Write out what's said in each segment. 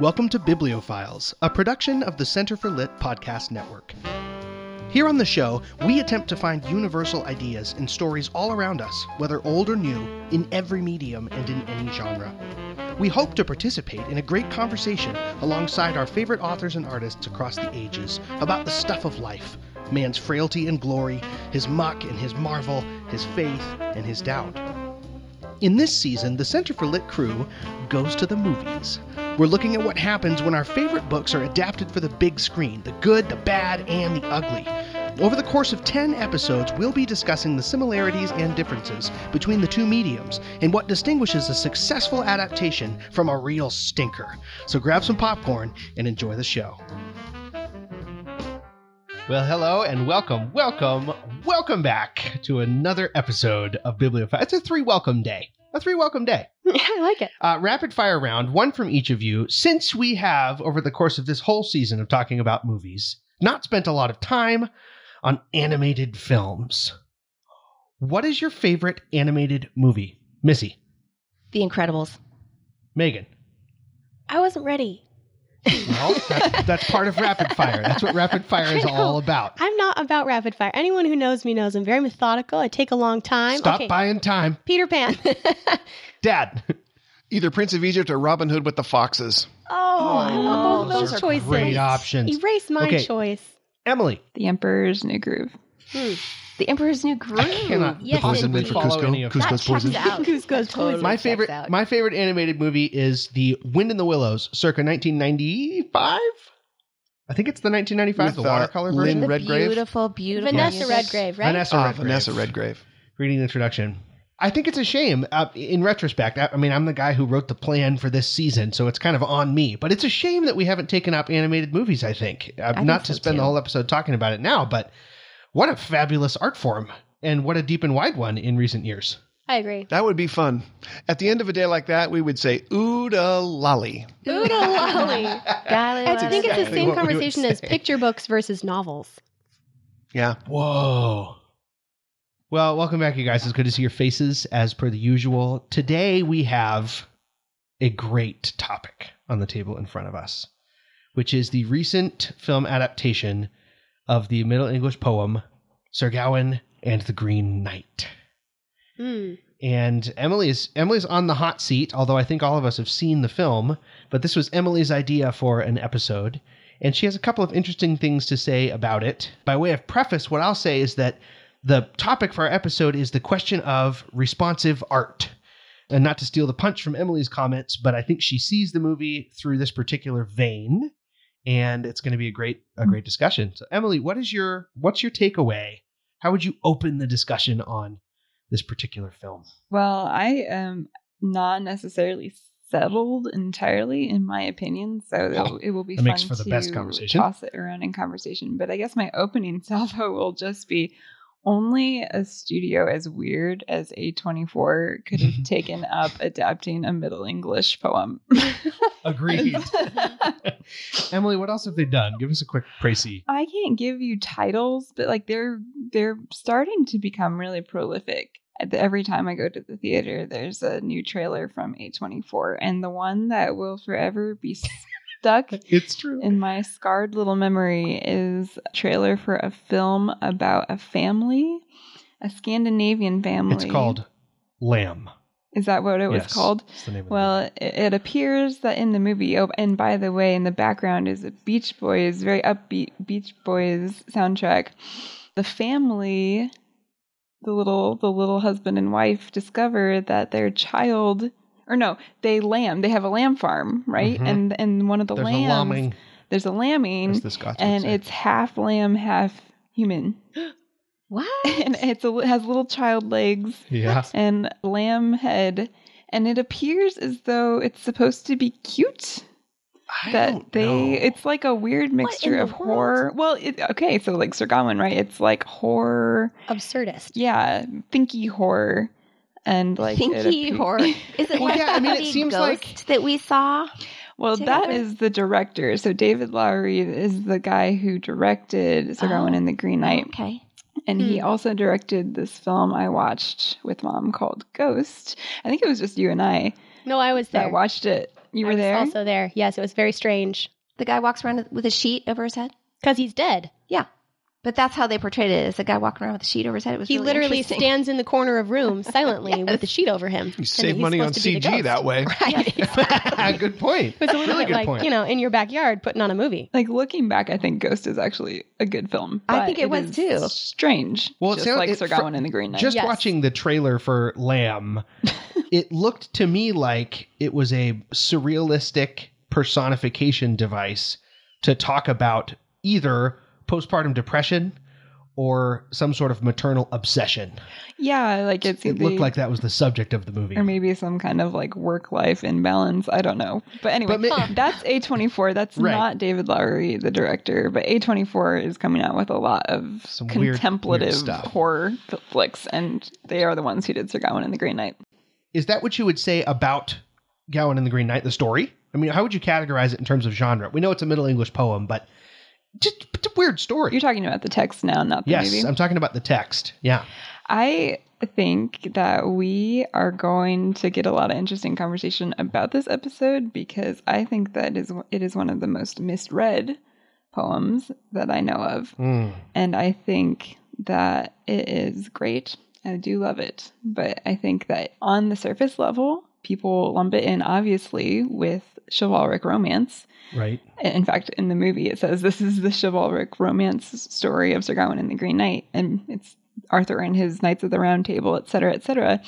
Welcome to Bibliophiles, a production of the Center for Lit Podcast Network. Here on the show, we attempt to find universal ideas in stories all around us, whether old or new, in every medium and in any genre. We hope to participate in a great conversation alongside our favorite authors and artists across the ages about the stuff of life man's frailty and glory, his muck and his marvel, his faith and his doubt. In this season, the Center for Lit crew goes to the movies. We're looking at what happens when our favorite books are adapted for the big screen the good, the bad, and the ugly. Over the course of 10 episodes, we'll be discussing the similarities and differences between the two mediums and what distinguishes a successful adaptation from a real stinker. So grab some popcorn and enjoy the show. Well, hello and welcome, welcome, welcome back to another episode of Bibliophile. It's a three welcome day. A three welcome day. Yeah, I like it. Uh, rapid fire round, one from each of you. Since we have, over the course of this whole season of talking about movies, not spent a lot of time on animated films, what is your favorite animated movie? Missy, The Incredibles. Megan. I wasn't ready. Well, that's, that's part of rapid fire. That's what rapid fire is all about. I'm not about rapid fire. Anyone who knows me knows I'm very methodical. I take a long time. Stop okay, buying time. Peter Pan. Dad. Either Prince of Egypt or Robin Hood with the foxes. Oh, I love both Those those are choices. Great options. Erase my Okay. choice. Emily. The Emperor's New Groove. The Emperor's New Groove. I cannot yes, possibly indeed. for follow Kuzco. any of Kuzco's That checks poison. out. Kuzco's poison. totally my checks favorite out. my favorite animated movie is the wind in the willows circa 1995 i think it's the 1995 With, the uh, watercolor Lynn version the Redgrave? beautiful, beautiful Vanessa music. Redgrave, right? vanessa Ah, redgrave. Vanessa Redgrave. reading the introduction i think it's a shame uh, in retrospect I, I mean i'm the guy who wrote the plan for this season so it's kind of on me but it's a shame that we haven't taken up animated movies i think uh, think not to so, spend the whole episode talking about it now but what a fabulous art form and what a deep and wide one in recent years I agree. That would be fun. At the end of a day like that, we would say, Ooda lolly. Oodle lolly. Golly, I think it's the same what we would conversation as picture books versus novels. Yeah. Whoa. Well, welcome back, you guys. It's good to see your faces as per the usual. Today we have a great topic on the table in front of us, which is the recent film adaptation of the Middle English poem Sir Gawain and the Green Knight. Hmm. And Emily's Emily's on the hot seat, although I think all of us have seen the film, but this was Emily's idea for an episode, and she has a couple of interesting things to say about it. By way of preface, what I'll say is that the topic for our episode is the question of responsive art. And not to steal the punch from Emily's comments, but I think she sees the movie through this particular vein, and it's going to be a great a great discussion. So Emily, what is your what's your takeaway? How would you open the discussion on this particular film? Well, I am not necessarily settled entirely in my opinion, so it will be fun makes for the to best conversation. toss it around in conversation. But I guess my opening salvo will just be only a studio as weird as A24 could have taken up adapting a Middle English poem. Agreed. Emily, what else have they done? Give us a quick précis. I can't give you titles, but like they're they're starting to become really prolific. Every time I go to the theater, there's a new trailer from A24, and the one that will forever be stuck It's true. in my scarred little memory is a trailer for a film about a family, a Scandinavian family. It's called Lamb. Is that what it was called? the name of Well, it, it appears that in the movie, oh, and by the way, in the background is a Beach Boys, very upbeat Beach Boys soundtrack. The family, the little the little husband and wife, discover that their child, or no, they lamb. They have a lamb farm, right? Mhm. And and one of the There's a lambs, lambing, there's a lambing, as the Scots and say. it's half lamb, half human, What? and it's a, it has little child legs yeah. and lamb head and it appears as though it's supposed to be cute I that don't they know. it's like a weird mixture of world? horror well it, okay so like sir gawain right it's like horror Absurdist. yeah thinky horror and like it Pinky appe- horror. Is it Well, like yeah, that I mean, it movie seems Ghost like- that we saw? well that Together? is the director so david lowery is the guy who directed sir gawain Oh. and the green knight Okay. And he Hmm. also directed this film I watched with mom called Ghost. I think it was just you and I No, I was there. I watched it You I were was there? Also there. Yes, it was very strange The guy walks around with a sheet over his head. because he's dead. Yeah. But that's how they portrayed it as a guy walking around with a sheet over his head. It was He really literally stands in the corner of room silently with a sheet over him. You and save he's money on supposed to be the CG that way. Right. good point. It was a little Really bit good like point. you know in your backyard putting on a movie. Like looking back, I think Ghost is actually a good film. I think it was is too. Strange. Well, it just sound- like it- Sir Gawain and the Green Knight. Just Yes. watching the trailer for Lamb, it looked to me like it was a surrealistic personification device to talk about either postpartum depression or some sort of maternal obsession. yeah, like it's It the- looked like that was the subject of the movie. or maybe some kind of like work life imbalance. I don't know. But anyway, But ma- that's A24. That's Right. not David Lowery, the director, but A24 is coming out with a lot of Some weird- weird contemplative horror f- flicks, and they are the ones who did Sir Gawain and the Green Knight. Is that what you would say about Gawain and the Green Knight, the story? I mean, how would you categorize it in terms of genre? We know it's a Middle English poem, but just it's a weird story. You're talking about the text now, not the yes, movie. I'm talking about the text. Yeah. I think that we are going to get a lot of interesting conversation about this episode because I think that is it is one of the most misread poems that I know of. Mm. And I think that it is great. I do love it. But I think that on the surface level, people lump it in obviously with chivalric romance. Right. In fact, in the movie, it says this is the chivalric romance story of Sir Gawain and the Green Knight, and it's Arthur and his Knights of the Round Table, et cetera, et cetera.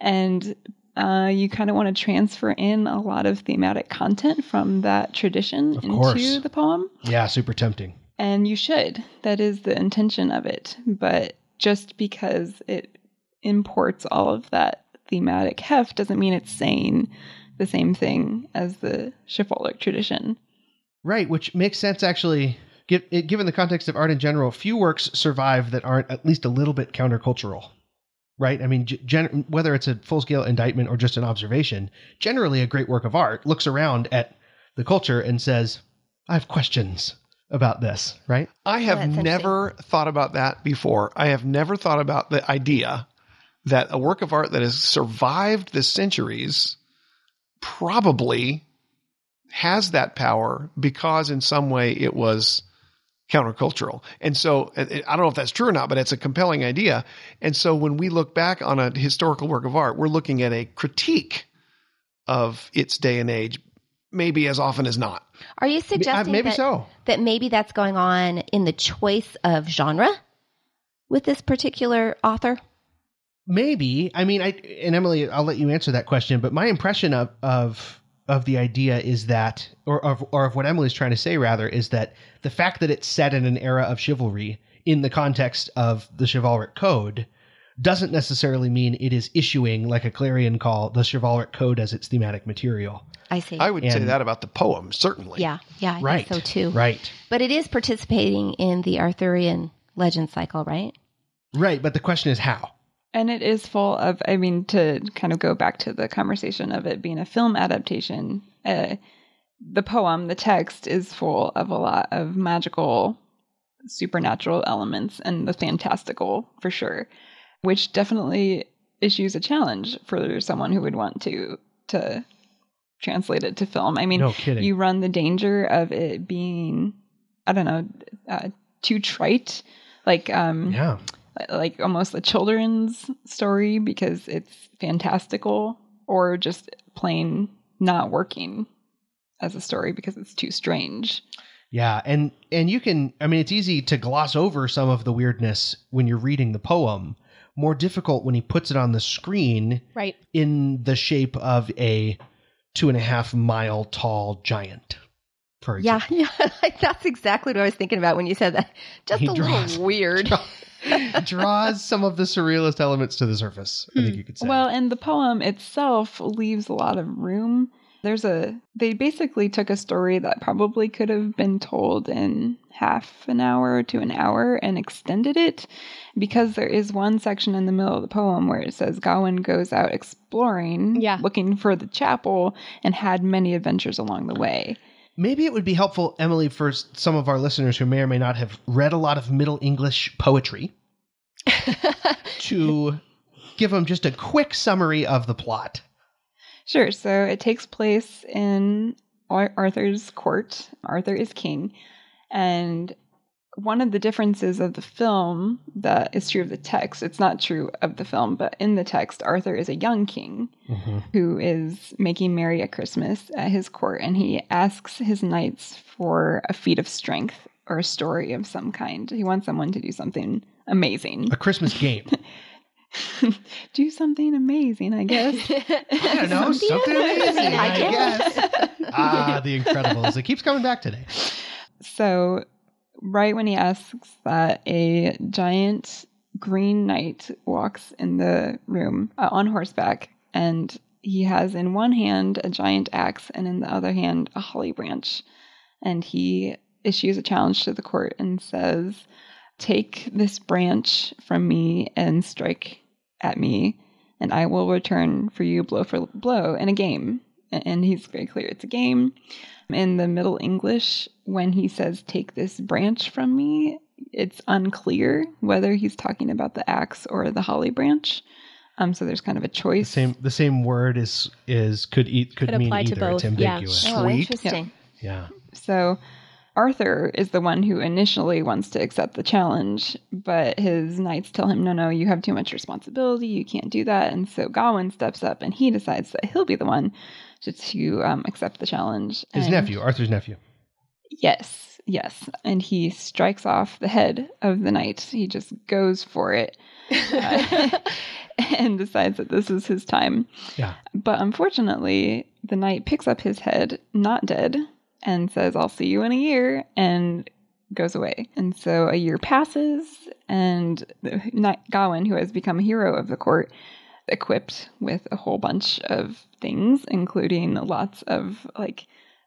And uh, you kind of want to transfer in a lot of thematic content from that tradition Of into course. the poem. Yeah, super tempting. And you should. That is the intention of it. But just because it imports all of that thematic heft doesn't mean it's saying the same thing as the chivalric tradition. Right, which makes sense actually. Given the context of art in general, few works survive that aren't at least a little bit countercultural. Right? I mean, gen- whether it's a full scale indictment or just an observation, generally a great work of art looks around at the culture and says, I have questions about this, right? I have never thought about that before. I have never thought about the idea that a work of art that has survived the centuries probably has that power because in some way it was countercultural. And so I don't know if that's true or not, but it's a compelling idea. And so when we look back on a historical work of art, we're looking at a critique of its day and age, maybe as often as not. Are you Uh, suggesting maybe that, so. that maybe that's going on in the choice of genre with this particular author? Maybe. I mean, I and Emily, I'll let you answer that question. But my impression of of of the idea is that, or of or of what Emily's trying to say rather, is that the fact that it's set in an era of chivalry in the context of the chivalric code doesn't necessarily mean it is issuing like a clarion call the chivalric code as its thematic material. I see. I would say that about the poem, certainly. yeah, yeah, I right. think so too. Right. But it is participating in the Arthurian legend cycle, right? Right. But the question is how. And it is full of, I mean, to kind of go back to the conversation of it being a film adaptation, uh, the poem, the text is full of a lot of magical, supernatural elements and the fantastical for sure, which definitely issues a challenge for someone who would want to to translate it to film. I mean, no kidding. you run the danger of it being, I don't know, uh, too trite, like um, yeah. Like almost a children's story because it's fantastical or just plain not working as a story because it's too strange. Yeah, and and you can I mean it's easy to gloss over some of the weirdness when you're reading the poem. More difficult when he puts it on the screen Right. in the shape of a two and a half mile tall giant. For Yeah, example. yeah. That's exactly what I was thinking about when you said that. Just He a draws- little weird. draws some of the surrealist elements to the surface. I think you could say. Well, and the poem itself leaves a lot of room. There's a they basically took a story that probably could have been told in half an hour to an hour and extended it because there is one section in the middle of the poem where it says Gawain goes out exploring, Yeah. looking for the chapel and had many adventures along the way. Maybe it would be helpful, Emily, for some of our listeners who may or may not have read a lot of Middle English poetry to give them just a quick summary of the plot. Sure. So it takes place in Arthur's court. Arthur is king. And one of the differences of the film that is true of the text, it's not true of the film, but in the text, Arthur is a young king who is making merry at Christmas at his court. And he asks his knights for a feat of strength or a story of some kind. He wants someone to do something amazing. A Christmas game. do something amazing, I guess. I don't know. Something Something amazing, amazing, I I guess. ah, The Incredibles. It keeps coming back today. So, right when he asks that, a giant green knight walks in the room uh, on horseback, and he has in one hand a giant axe, and in the other hand a holly branch. And he issues a challenge to the court and says, Take this branch from me and strike at me, and I will return for you blow for blow in a game. And he's very clear it's a game. In the Middle English, when he says, Take this branch from me, it's unclear whether he's talking about the axe or the holly branch. Um, so there's kind of a The choice. same the same word is is could eat could, Could mean apply to either. It's both, yeah. ambiguous. Oh, Sweet. interesting. Yeah. So Arthur is the one who initially wants to accept the challenge, but his knights tell him, no, no, you have too much responsibility. You can't do that. And so Gawain steps up and he decides that he'll be the one to, to um, accept the challenge. His And- nephew, Arthur's nephew. Yes, yes. And he strikes off the head of the knight. He just goes for it uh, and decides that this is his time. Yeah. But unfortunately, the knight picks up his head, not dead, and says, I'll see you in a year, and goes away. And so a year passes, and Gawain, who has become a hero of the court, equipped with a whole bunch of things, including lots of like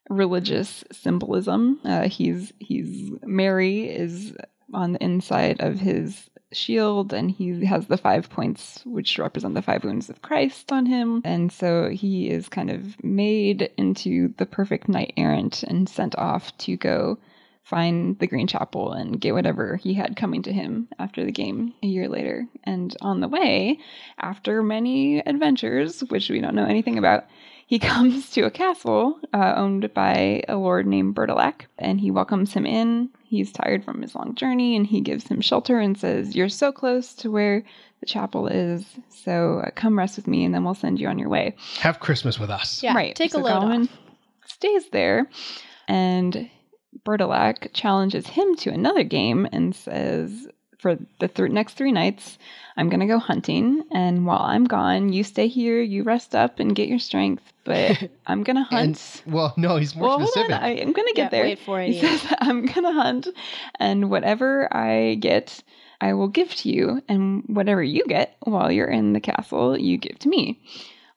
religious symbolism. Uh, he's he's Mary is on the inside of his shield, and he has the five points which represent the five wounds of Christ on him. And so he is kind of made into the perfect knight errant and sent off to go find the Green Chapel and get whatever he had coming to him after the game a year later. And on the way, after many adventures, which we don't know anything about, he comes to a castle uh, owned by a lord named Bertilac, and he welcomes him in. He's tired from his long journey, and he gives him shelter and says, "You're so close to where the chapel is, so uh, come rest with me, and then we'll send you on your way." Have Christmas with us. Yeah, right. take a so load Gawain off. stays there, and Bertilac challenges him to another game and says, "For the th- next three nights, I'm going to go hunting, and while I'm gone, you stay here, you rest up and get your strength. But I'm going to And hunt." well, no, he's more well, hold specific. on. I, I'm going to get Yeah, there. wait for it, He Ian. says, I'm going to hunt, and whatever I get, I will give to you, and whatever you get while you're in the castle, you give to me.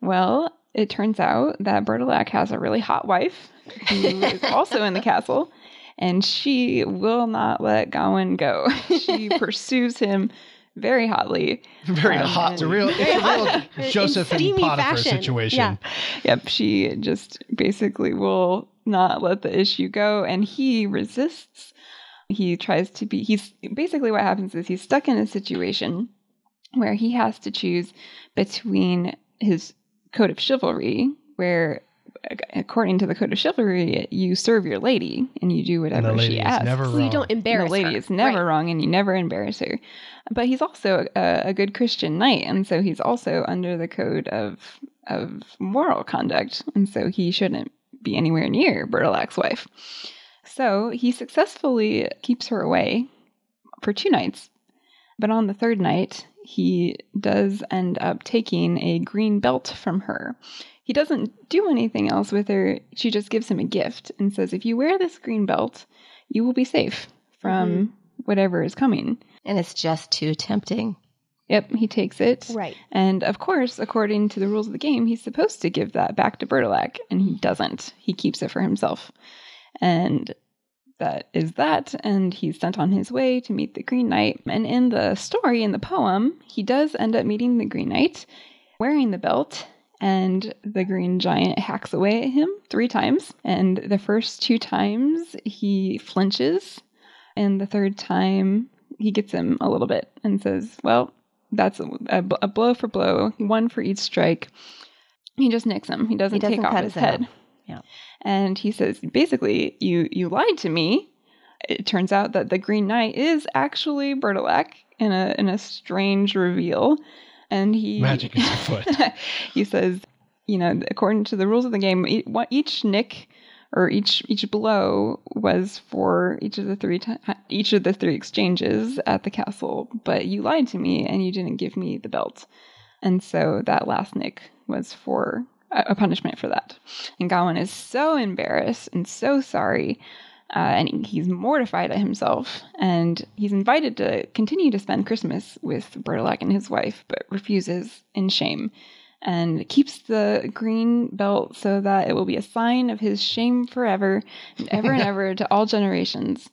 Well, it turns out that Bertilac has a really hot wife who is also in the castle, and she will not let Gawain go. She pursues him very hotly. Very Um, hot. it's a real, it's a real Joseph and Potiphar fashion. situation. Yeah. Yep, she just basically will not let the issue go, and he resists. He tries to be, he's basically what happens is he's stuck in a situation where he has to choose between his code of chivalry, where according to the code of chivalry, you serve your lady and you do And whatever the lady she is asks. never So you don't And embarrass the lady her. is never Right. wrong and you never embarrass her. But he's also a, a good Christian knight, and so he's also under the code of of moral conduct, and so he shouldn't be anywhere near Bertilac's wife. So he successfully keeps her away for two nights, but on the third night, he does end up taking a green belt from her. He doesn't do anything else with her. She just gives him a gift and says, If you wear this green belt, you will be safe from mm-hmm. whatever is coming. And it's just too tempting. Yep, he takes it. Right. And of course, according to the rules of the game, he's supposed to give that back to Bertilac, and he doesn't. He keeps it for himself. And that is that. And he's sent on his way to meet the Green Knight. And in the story, in the poem, he does end up meeting the Green Knight wearing the belt. And the green giant hacks away at him three times. And the first two times he flinches. And the third time he gets him a little bit and says, Well, that's a, a, a blow for blow, one for each strike. he just nicks him. He doesn't, doesn't take off his his head head. Yeah. And he says, basically, you you lied to me. It turns out that the Green Knight is actually Bertilac in a in a strange reveal. And he Magic is afoot. he says, you know, according to the rules of the game, each nick or each each blow was for each of the three ti each of the three exchanges at the castle. But you lied to me and you didn't give me the belt, and so that last nick was for a punishment for that. And Gawain is so embarrassed and so sorry. Uh, and he's mortified at himself, and he's invited to continue to spend Christmas with Bertilac and his wife, but refuses in shame and keeps the green belt so that it will be a sign of his shame forever and ever and ever to all generations.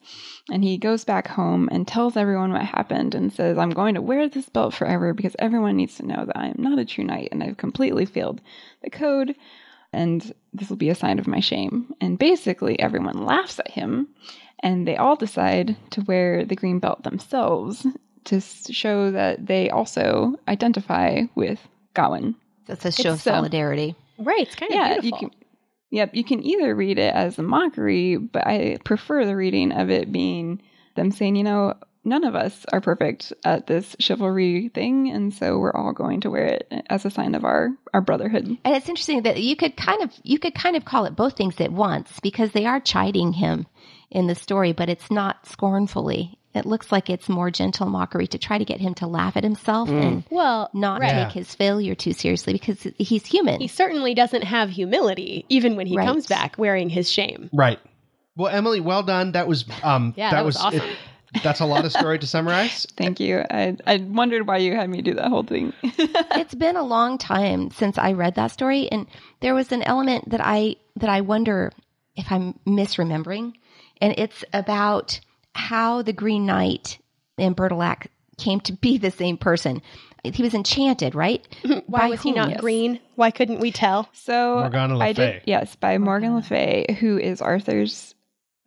And he goes back home and tells everyone what happened and says, I'm going to wear this belt forever because everyone needs to know that I am not a true knight and I've completely failed the code. And this will be a sign of my shame. And basically, everyone laughs at him and they all decide to wear the green belt themselves to show that they also identify with Gawain. That's a show of It's, um, solidarity. Right. It's kind of yeah, beautiful. you can. Yep, you can either read it as a mockery, but I prefer the reading of it being them saying, you know, none of us are perfect at this chivalry thing, and so we're all going to wear it as a sign of our our brotherhood. And it's interesting that you could kind of you could kind of call it both things at once because they are chiding him in the story, but it's not scornfully. It looks like it's more gentle mockery to try to get him to laugh at himself and well, not right. Yeah. take his failure too seriously because he's human. He certainly doesn't have humility, even when he Right. comes back wearing his shame. Right. Well, Emily, well done. That was um Yeah, that was awesome. it- that's a lot of story to summarize. Thank you. I I wondered why you had me do that whole thing. it's been a long time since I read that story, and there was an element that I that I wonder if I'm misremembering, and it's about how the Green Knight and Bertilac came to be the same person. He was enchanted, right? Why By was he not Yes. green? Why couldn't we tell? So Morgana Le I Fay. did yes by Morgan Le Fay, who is Arthur's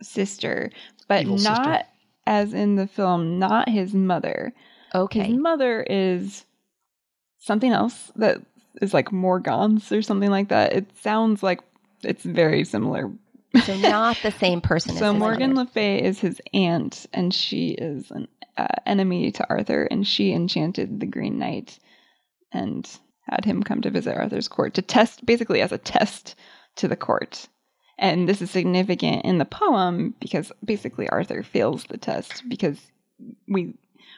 sister, but Evil not sister. As in the film, not his mother. Okay. His mother is something else that is like Morgans or something like that. It sounds like it's very similar. so not the same person. So Morgan. Le Fay is his aunt, and she is an uh, enemy to Arthur, and she enchanted the Green Knight and had him come to visit Arthur's court to test, basically as a test to the court. And this is significant in the poem because basically Arthur fails the test because we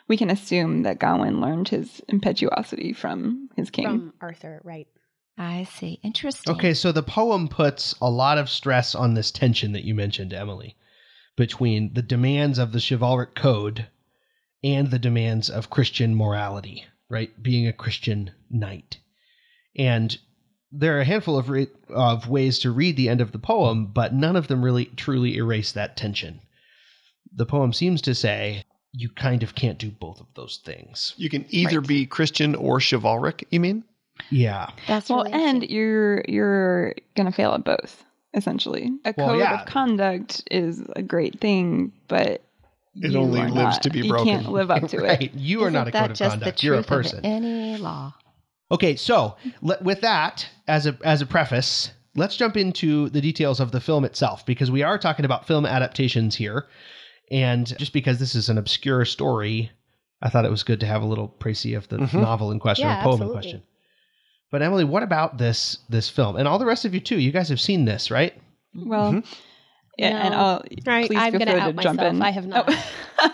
we can assume that Gawain learned his impetuosity from his king. From Arthur, right. I see. Interesting. Okay, so the poem puts a lot of stress on this tension that you mentioned, Emily, between the demands of the chivalric code and the demands of Christian morality, right? Being a Christian knight. And there are a handful of, re- of ways to read the end of the poem, but none of them really truly erase that tension. The poem seems to say you kind of can't do both of those things. You can either Right. be Christian or chivalric, you mean? Yeah. That's Well, really and you're you're gonna fail at both essentially. A Well, code yeah. of conduct is a great thing, but It you only are lives not- to be broken. you can't live up to right. it. You are Isn't not a code of conduct. You're a truth of person. Any law. Okay, so le- with that as a as a preface, let's jump into the details of the film itself because we are talking about film adaptations here, and just because this is an obscure story, I thought it was good to have a little précis of the Mhm. novel in question Yeah, or poem absolutely. in question. But Emily, what about this this film and all the rest of you too? You guys have seen this, right? Well, Mhm. yeah, and I'll Right, please I'm feel gonna free out jump myself. in. I have not. Oh.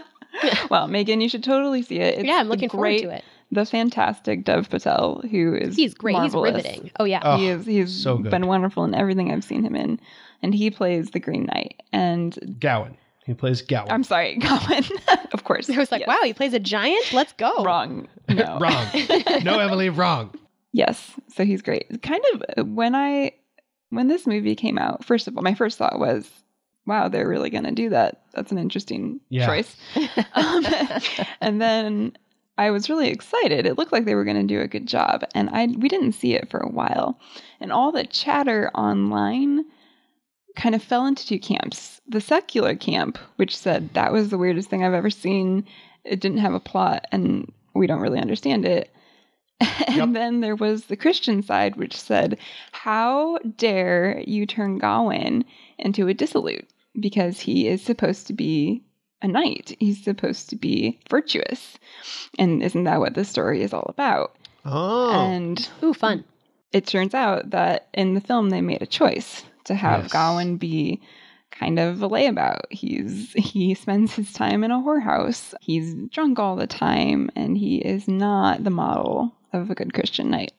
well, Megan, you should totally see it. It's yeah, I'm looking great, forward to it. The fantastic Dev Patel, who is He's great. marvelous. He's riveting. Oh yeah. Oh, he is. He's so good. been wonderful in everything I've seen him in, and he plays the Green Knight. And Gowan. He plays Gowan. I'm sorry, Gawain. of course, I was like, yes. wow, he plays a giant. Let's go. wrong. No. wrong. No, Emily, wrong. Yes, so he's great. Kind of when I when this movie came out, first of all, my first thought was, "Wow, they're really going to do that. That's an interesting Yeah. choice." Um, and then I was really excited. It looked like they were going to do a good job, and I we didn't see it for a while, and all the chatter online kind of fell into two camps. The secular camp, which said that was the weirdest thing I've ever seen. It didn't have a plot, and we don't really understand it. And Yep. then there was the Christian side, which said, How dare you turn Gawain into a dissolute? Because he is supposed to be a knight, he's supposed to be virtuous. And isn't that what the story is all about? Oh, And Ooh, fun. it turns out that in the film they made a choice to have Yes. Gawain be kind of a layabout. He's he spends his time in a whorehouse. He's drunk all the time, and he is not the model of a good Christian knight.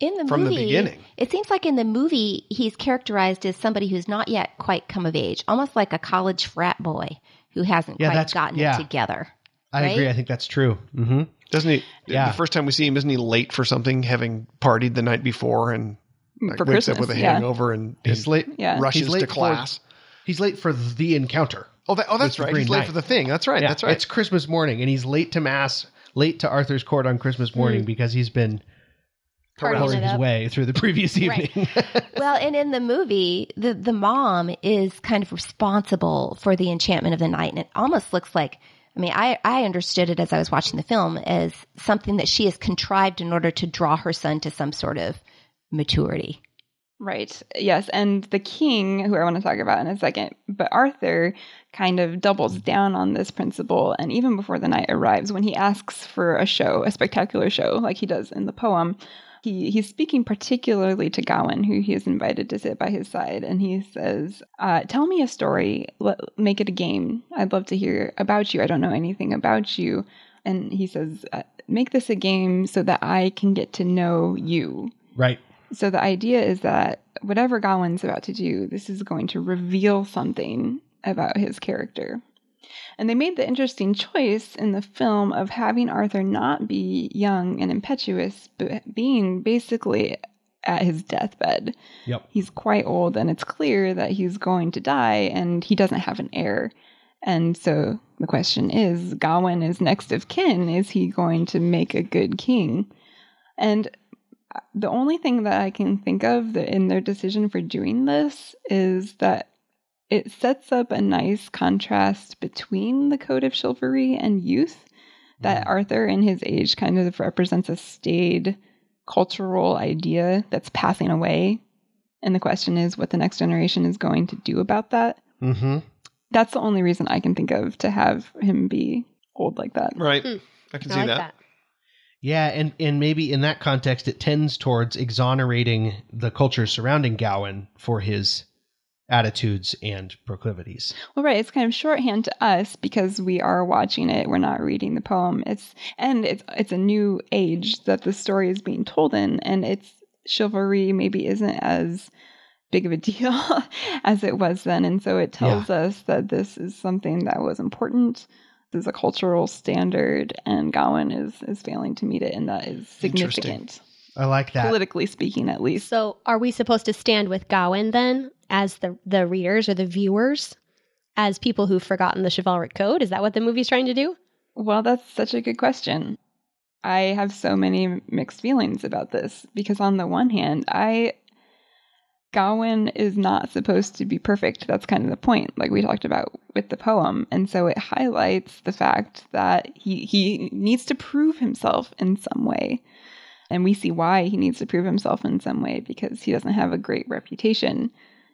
In the from movie, the beginning. It seems like in the movie he's characterized as somebody who's not yet quite come of age, almost like a college frat boy who hasn't Yeah, quite that's- gotten yeah. it together. I Right? agree. I think that's true. hmm Doesn't he? Yeah. The first time we see him, isn't he late for something, having partied the night before and like, wakes Christmas, up with a yeah. hangover and, He's late. Yeah. rushes He's late to for- class? He's late for the encounter. Oh, that, oh, that's right. Green He's late Knight. for the thing. That's right. Yeah, That's right. It's Christmas morning, and he's late to mass, late to Arthur's court on Christmas morning because he's been Partying his up. way through the previous Right. evening. Well, and in the movie, the the mom is kind of responsible for the enchantment of the night, and it almost looks like. I mean, I, I understood it as I was watching the film as something that she has contrived in order to draw her son to some sort of maturity. Right. Yes. And the king, who I want to talk about in a second, but Arthur kind of doubles down on this principle. And even before the night arrives, when he asks for a show, a spectacular show, like he does in the poem, he, he's speaking particularly to Gawain, who he is invited to sit by his side. And he says, uh, Tell me a story, Let, make it a game. I'd love to hear about you. I don't know anything about you. And he says, uh, Make this a game so that I can get to know you. right. So the idea is that whatever Gawain's about to do, this is going to reveal something about his character. And they made the interesting choice in the film of having Arthur not be young and impetuous, but being basically at his deathbed. Yep. He's quite old, and it's clear that he's going to die, and he doesn't have an heir. And so the question is Gawain is next of kin. Is he going to make a good king? And uh, the only thing that I can think of in their decision for doing this is that it sets up a nice contrast between the code of chivalry and youth. That Arthur, in his age, kind of represents a staid cultural idea that's passing away. And the question is what the next generation is going to do about that. Mm-hmm. That's the only reason I can think of to have him be old like that. right. Hmm. I can I see like that. that. Yeah, and and maybe in that context, it tends towards exonerating the culture surrounding Gowan for his attitudes and proclivities. Well, right. It's kind of shorthand to us because we are watching it. We're not reading the poem. It's and it's it's a new age that the story is being told in, and it's chivalry maybe isn't as big of a deal as it was then, and so it tells us that this is something that was important. This is a cultural standard, and Gawain is is failing to meet it, and that is significant, I like that. politically speaking, at least. So, are we supposed to stand with Gawain then, as the the readers or the viewers, as people who've forgotten the chivalric code? Is that what the movie's trying to do? Well, that's such a good question. I have so many mixed feelings about this because, on the one hand, I. Gawain is not supposed to be perfect. That's kind of the point, like we talked about with the poem. And so it highlights the fact that he, he needs to prove himself in some way. And we see why he needs to prove himself in some way because he doesn't have a great reputation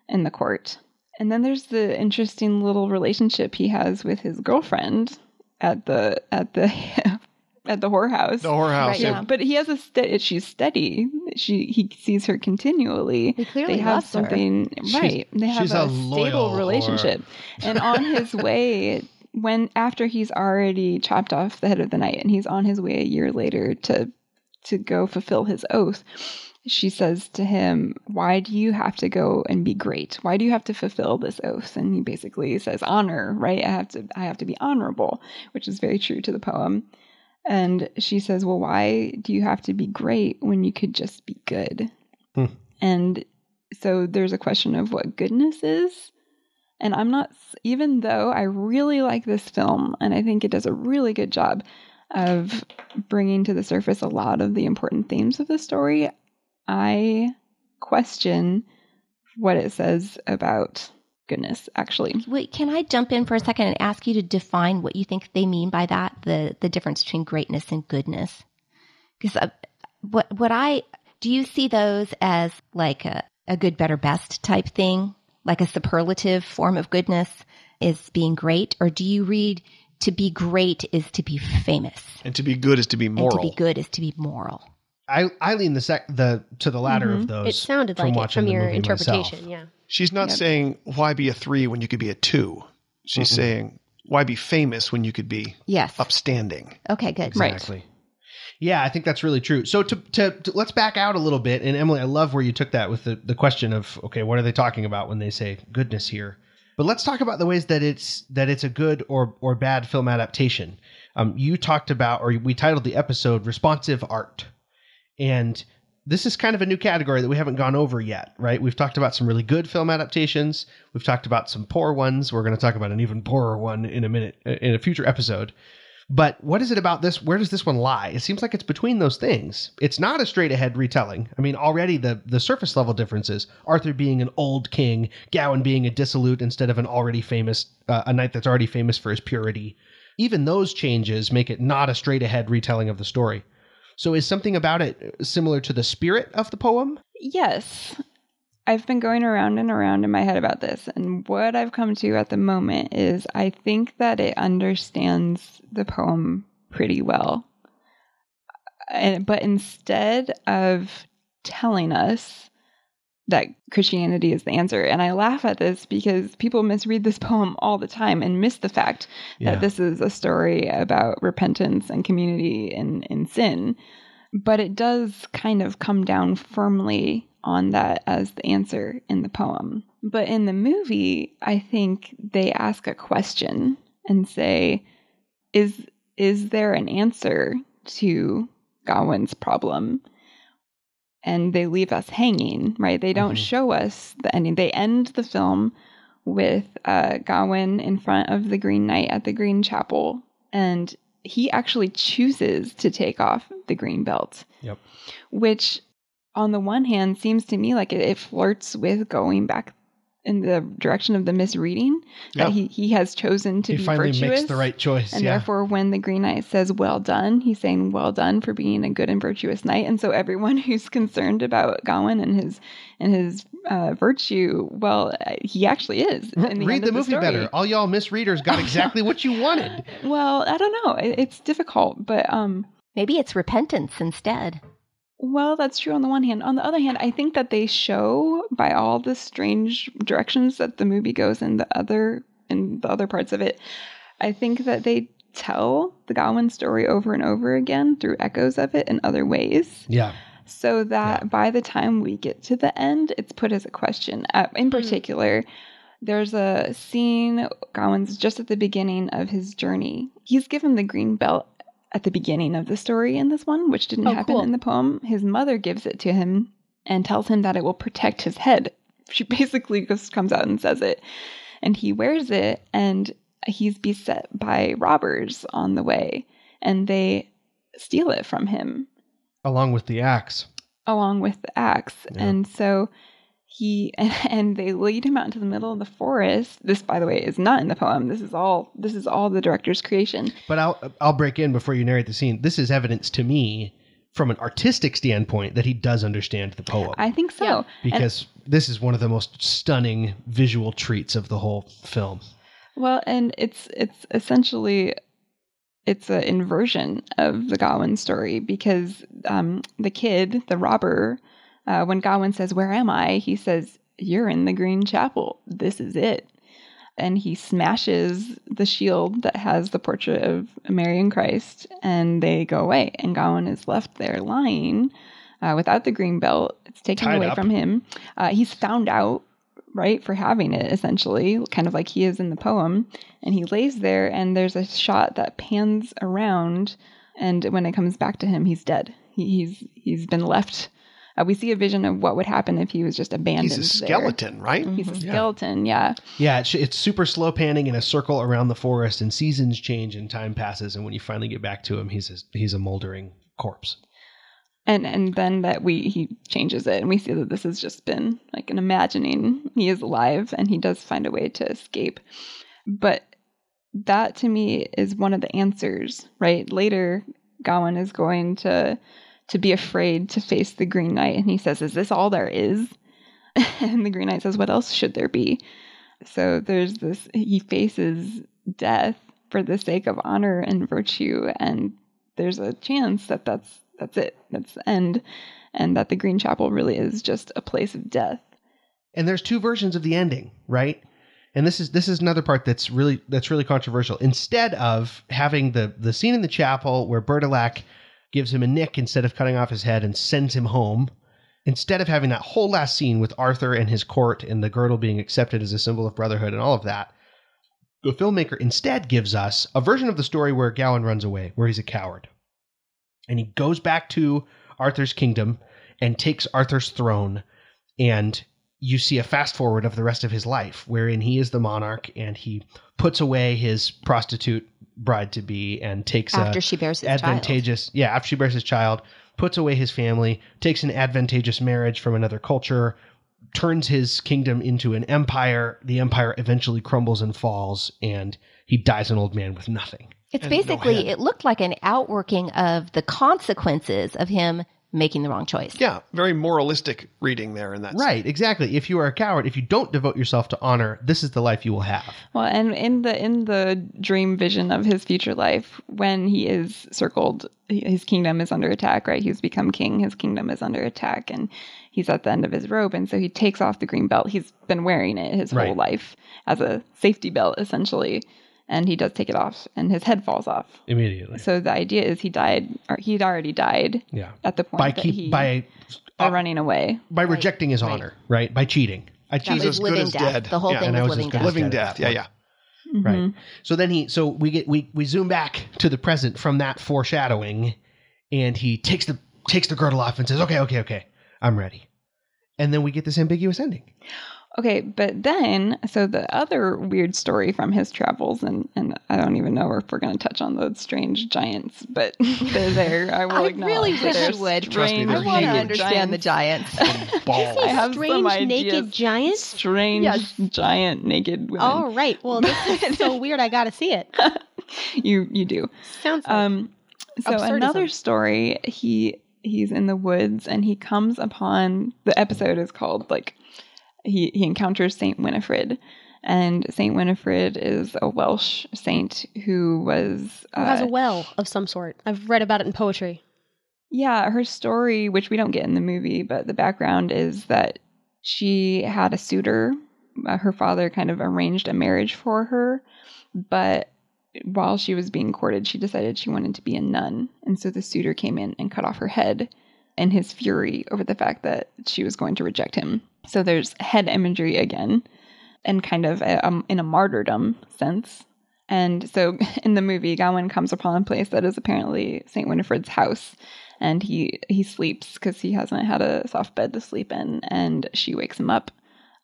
in the court. And then there's the interesting little relationship he has with his girlfriend at the at the at the whorehouse. The whorehouse. Right, yeah. yeah, but he has a steady. She's steady. She he sees her continually. He clearly they have loves her. something right. They have she's a, a loyal stable whore. relationship. and on his way, when after he's already chopped off the head of the knight, and he's on his way a year later to to go fulfill his oath. She says to him, Why do you have to go and be great? Why do you have to fulfill this oath? And he basically says, Honor, right? I have to I have to be honorable, which is very true to the poem. And she says, Well, why do you have to be great when you could just be good? Hmm. And so there's a question of what goodness is. And I'm not, even though I really like this film and I think it does a really good job of bringing to the surface a lot of the important themes of the story, I question what it says about goodness, actually. Wait, can I jump in for a second and ask you to define what you think they mean by that? The the difference between greatness and goodness, because uh, what what I do you see those as like a, a good, better, best type thing, like a superlative form of goodness is being great, or do you read to be great is to be famous, And to be good is to be moral. and moral. to be good is to be moral? I I lean the sec the to the latter of Mhm. those. It sounded from like it from your interpretation. myself. Yeah. She's not Yep. saying why be a three when you could be a two. She's Mm-mm. saying why be famous when you could be Yes. upstanding. Okay, good. Right. Exactly. Yeah, I think that's really true. So to, to, to let's back out a little bit. And Emily, I love where you took that with the, the question of okay, what are they talking about when they say goodness here? But let's talk about the ways that it's that it's a good or or bad film adaptation. Um, you talked about, or we titled the episode "Responsive Art," and this is kind of a new category that we haven't gone over yet, right? We've talked about some really good film adaptations. We've talked about some poor ones. We're going to talk about an even poorer one in a minute in a future episode. But what is it about this? Where does this one lie? It seems like it's between those things. It's not a straight ahead retelling. I mean, already the the surface level differences: Arthur being an old king, Gowan being a dissolute instead of an already famous uh, a knight that's already famous for his purity. Even those changes make it not a straight ahead retelling of the story. So, is something about it similar to the spirit of the poem? Yes. I've been going around and around in my head about this, and what I've come to at the moment is I think that it understands the poem pretty well. Uh, and, but instead of telling us that Christianity is the answer, and I laugh at this because people misread this poem all the time and miss the fact that this is a story about repentance and community and, in sin. But it does kind of come down firmly on that as the answer in the poem. But in the movie, I think they ask a question and say, Is is there an answer to Gawain's problem? And they leave us hanging, right? They don't Mhm. show us the ending. They end the film with uh, Gawain in front of the Green Knight at the Green Chapel, and he actually chooses to take off the green belt. Yep. Which, on the one hand, seems to me like it, it flirts with going back in the direction of the misreading Yeah. that he, he has chosen to he be finally virtuous. makes the right choice. And yeah. therefore, when the Green Knight says "well done," he's saying "well done for being a good and virtuous knight." And so, everyone who's concerned about Gawain and his and his uh, virtue, well, uh, he actually is. in the Read end the of movie story. better. All y'all misreaders got exactly what you wanted. Well, I don't know. It, it's difficult, but um, Maybe it's repentance instead. Well, that's true on the one hand. On the other hand, I think that they show by all the strange directions that the movie goes in the other in the other parts of it. I think that they tell the Gawain story over and over again through echoes of it in other ways. Yeah. So that Yeah. by the time we get to the end, it's put as a question. Uh, in particular, there's a scene, Gawain's just at the beginning of his journey. He's given the green belt at the beginning of the story in this one, which didn't Oh, happen cool. in the poem. His mother gives it to him and tells him that it will protect his head. She basically just comes out and says it. And he wears it, and he's beset by robbers on the way, and they steal it from him Along with the axe. along with the axe. Yeah. And so he and they lead him out into the middle of the forest. This by the way is not in the poem. This is all this is all the director's creation. But I'll I'll break in before you narrate the scene. This is evidence to me from an artistic standpoint that he does understand the poem I think so. Yeah. because this is one of the most stunning visual treats of the whole film. Well, and it's it's essentially it's an inversion of the Gawain story because um, the kid, the robber, uh, when Gawain says, "Where am I?" he says, "You're in the Green Chapel. This is it." And he smashes the shield that has the portrait of Mary and Christ, and they go away. And Gawain is left there lying uh, without the green belt. It's taken Tied away up. from him. Uh, he's found out right for having it essentially kind of like he is in the poem and he lays there and there's a shot that pans around and when it comes back to him he's dead he, he's he's been left uh, we see a vision of what would happen if he was just abandoned He's a there. skeleton, right? he's a Yeah. skeleton yeah Yeah, it's, it's super slow panning in a circle around the forest, and seasons change and time passes. And when you finally get back to him, he's a, he's a moldering corpse. and and then that we he changes it and we see that this has just been like an imagining he is alive and he does find a way to escape but that to me is one of the answers right later Gawain is going to to be afraid to face the Green Knight. And he says, Is this all there is? And the Green Knight says, What else should there be? So there's this, he faces death for the sake of honor and virtue. And there's a chance that that's, that's it, that's the end. And that the Green Chapel really is just a place of death. And there's two versions of the ending, right? And this is this is another part that's really that's really controversial. Instead of having the the scene in the chapel where Bertilac gives him a nick instead of cutting off his head and sends him home, instead of having that whole last scene with Arthur and his court and the girdle being accepted as a symbol of brotherhood and all of that, the filmmaker instead gives us a version of the story where Gawain runs away, where he's a coward. And he goes back to Arthur's kingdom and takes Arthur's throne and you see a fast forward of the rest of his life wherein he is the monarch and he puts away his prostitute bride to be and takes After a she bears his child. advantageous yeah after she bears his child puts away his family takes an advantageous marriage from another culture turns his kingdom into an empire the empire eventually crumbles and falls and he dies an old man with nothing It's And no basically, head. it looked like an outworking of the consequences of him making the wrong choice. Yeah, very moralistic reading there in that. scene. right exactly if you are a coward if you don't devote yourself to honor this is the life you will have Well, and in the in the dream vision of his future life, when he is circled, his kingdom is under attack. Right, he's become king. His kingdom is under attack, and he's at the end of his rope. And so he takes off the green belt. He's been wearing it his Right. whole life as a safety belt, essentially. And he does take it off, and his head falls off. immediately So the idea is he died, or he'd already died yeah at the point by that keep he by by running away. by Right, rejecting his right. honor, right? By cheating. I That cheated. as good as death. dead. The whole Yeah. thing And I was was living death. Living death. that Yeah, point. yeah. Mhm. Right. So then he so we get we we zoom back to the present from that foreshadowing and he takes the takes the girdle off and says, "Okay, okay, okay. I'm ready." And then we get this ambiguous ending. Okay, but then, so the other weird story from his travels, and, and I don't even know if we're going to touch on those strange giants, but they're there. I will I really wish they're you would. Trust me, I want to huge. understand the giants. Balls. I have some strange ideas. naked giants. Strange Yes. giant naked women. All right. Well, this is so weird. I got to see it. You you do. Sounds like Um, so Absurdism. another story, he he's in the woods and he comes upon the episode is called like he he encounters Saint Winifred, and Saint Winifred is a Welsh saint who was who has uh, a well of some sort. I've read about it in poetry. yeah her story, which we don't get in the movie, but the background is that she had a suitor. Uh, her father kind of arranged a marriage for her, but while she was being courted, she decided she wanted to be a nun. And so the suitor came in and cut off her head in his fury over the fact that she was going to reject him. So there's head imagery again, and kind of a, um, in a martyrdom sense. And so in the movie, Gawain comes upon a place that is apparently St. Winifred's house. And he, he sleeps because he hasn't had a soft bed to sleep in. And she wakes him up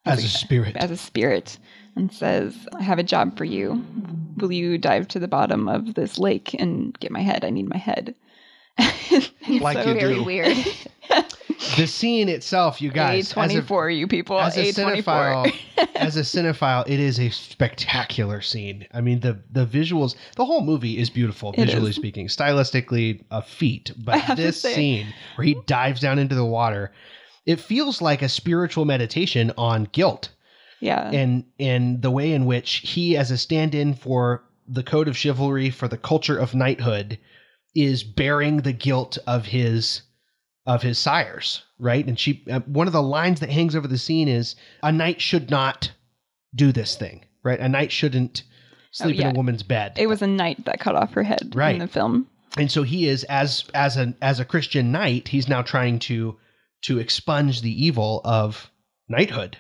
As a spirit. as a spirit and says, I have a job for you. Will you dive to the bottom of this lake and get my head? I need my head. And Like so- you Very do. weird. the scene itself, you guys, as a, A24, you people. as a A24. cinephile, as a cinephile, it is a spectacular scene. I mean, the the visuals, the whole movie is beautiful, It visually is. speaking, stylistically a feat. But this say- scene where he dives down into the water, it feels like a spiritual meditation on guilt yeah. and and the way in which he, as a stand-in for the code of chivalry for the culture of knighthood, is bearing the guilt of his of his sires, right? And she, uh, one of the lines that hangs over the scene is, "A knight should not do this thing, right? A knight shouldn't sleep in yeah. a woman's bed." it was a knight that cut off her head Right. in the film. and so he is as as an as a Christian knight, he's now trying to to expunge the evil of knighthood,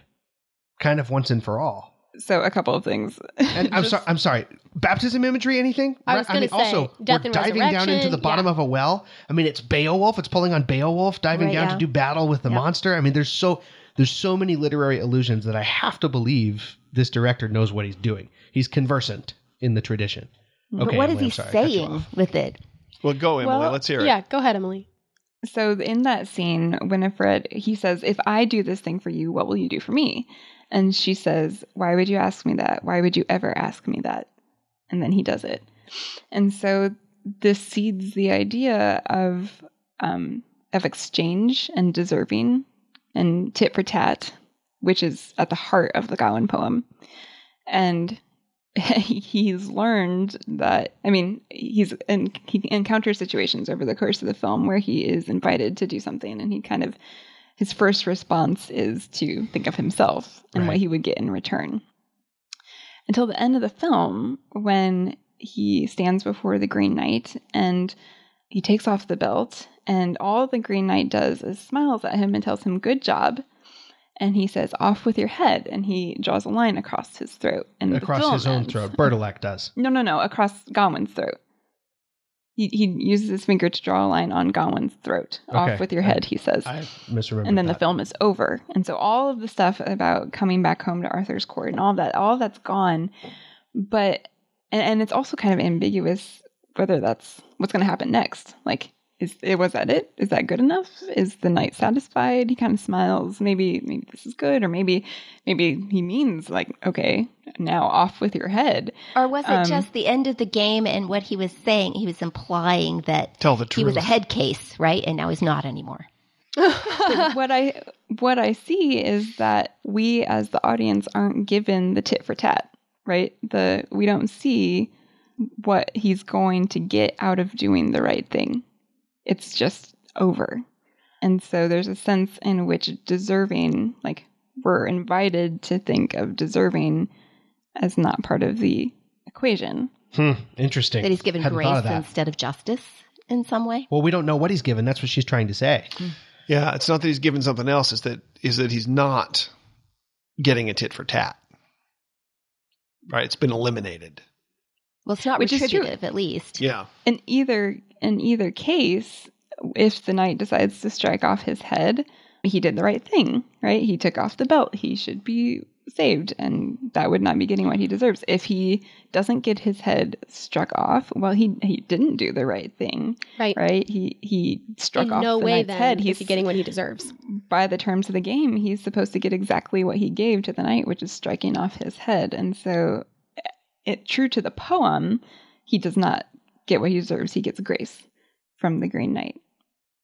kind of once and for all. So a couple of things. And I'm sorry. I'm sorry. Baptism imagery? Anything? I was Right? gonna mean, also, say, death we're and diving down into the bottom yeah. of a well. I mean, it's Beowulf. It's pulling on Beowulf, diving Right, down yeah. to do battle with the Yep. monster. I mean, there's so there's so many literary allusions that I have to believe this director knows what he's doing. He's conversant in the tradition. but Okay, what is Emily, he sorry, I cut you saying with it? Well, go, Emily. Well, Let's hear it. Yeah, go ahead, Emily. So in that scene, Winifred, he says, "If I do this thing for you, what will you do for me?" And she says, "Why would you ask me that? Why would you ever ask me that?" And then he does it. And so this seeds the idea of um, of exchange and deserving and tit for tat, which is at the heart of the Gawain poem. And he's learned that I mean he's in, he encounters situations over the course of the film where he is invited to do something and he kind of his first response is to think of himself and Right. what he would get in return until the end of the film when he stands before the green knight and he takes off the belt and all the green knight does is smiles at him and tells him good job and he says off with your head and he draws a line across his throat and Across his own ends. throat. Bertolak does. no no no across gawain's throat he, he uses his finger to draw a line on gawain's throat Okay. off with your I- head he says I misremembered and then the film is over. And so all of the stuff about coming back home to Arthur's court and all of that, all of that's gone. But and, and it's also kind of ambiguous whether that's what's going to happen next. Like, is it was that it? Is that good enough? Is the knight satisfied? He kind of smiles. Maybe maybe this is good, or maybe maybe he means like, okay, now off with your head. Or was it Um, just the end of the game and what he was saying? He was implying that Tell the truth. he was a head case, right? And now he's not anymore. But what I what I see is that we as the audience aren't given the tit for tat, right? The we don't see what he's going to get out of doing the right thing. It's just over. And so there's a sense in which deserving, like we're invited to think of deserving as not part of the equation. Hmm, interesting. That he's given Hadn't grace of that. instead of justice in some way. Well, we don't know what he's given. That's what she's trying to say. Yeah, it's not that he's given something else. Is that is that he's not getting a tit for tat. Right, it's been eliminated. Well, it's not Which retributive, at least. Yeah, in either in either case, if the knight decides to strike off his head, he did the right thing, right? He took off the belt. He should be saved, and that would not be getting what he deserves. If he doesn't get his head struck off, well, he he didn't do the right thing, Right. right? He he struck In off no the way knight's then head. He's getting what he deserves. by the terms of the game, he's supposed to get exactly what he gave to the knight, which is striking off his head. And so, it true to the poem, he does not get what he deserves. He gets grace from the Green Knight.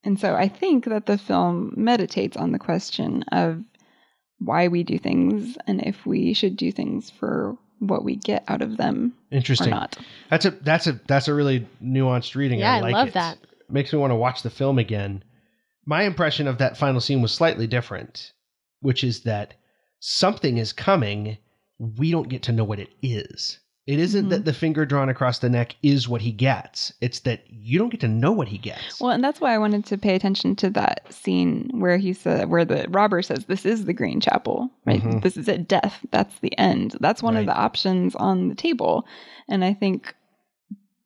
And so, I think that the film meditates on the question of why we do things and if we should do things for what we get out of them or Interesting. not. That's a that's a that's a really nuanced reading. Yeah, I I love it. that. Makes me want to watch the film again. My impression of that final scene was slightly different, which is that something is coming. We don't get to know what it is. It isn't Mhm. that the finger drawn across the neck is what he gets. It's that you don't get to know what he gets. Well, and that's why I wanted to pay attention to that scene where he said, where the robber says, "This is the Green Chapel, right? Mhm. This is it. Death. That's the end. That's one Right. of the options on the table." And I think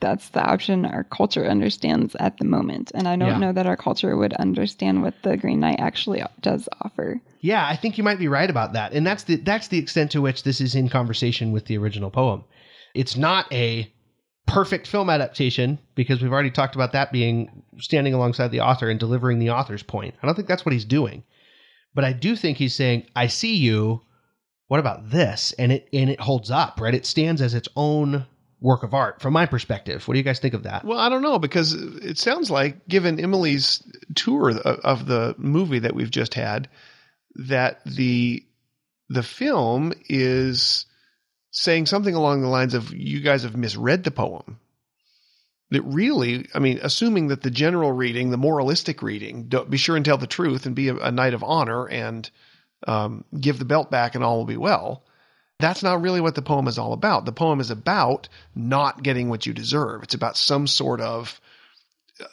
that's the option our culture understands at the moment. And I don't Yeah. know that our culture would understand what the Green Knight actually does offer. Yeah, I think you might be right about that. And that's the that's the extent to which this is in conversation with the original poem. It's not a perfect film adaptation because we've already talked about that being standing alongside the author and delivering the author's point. I don't think that's what he's doing. But I do think he's saying, "I see you. What about this?" And it and it holds up, right? It stands as its own work of art from my perspective. What do you guys think of that? Well, I don't know because it sounds like, given Emily's tour of, the movie that we've just had, that the the film is saying something along the lines of "You guys have misread the poem." That really, I mean, assuming that the general reading, the moralistic reading, be sure and tell the truth and be a, a knight of honor and um, give the belt back and all will be well. That's not really what the poem is all about. The poem is about not getting what you deserve. It's about some sort of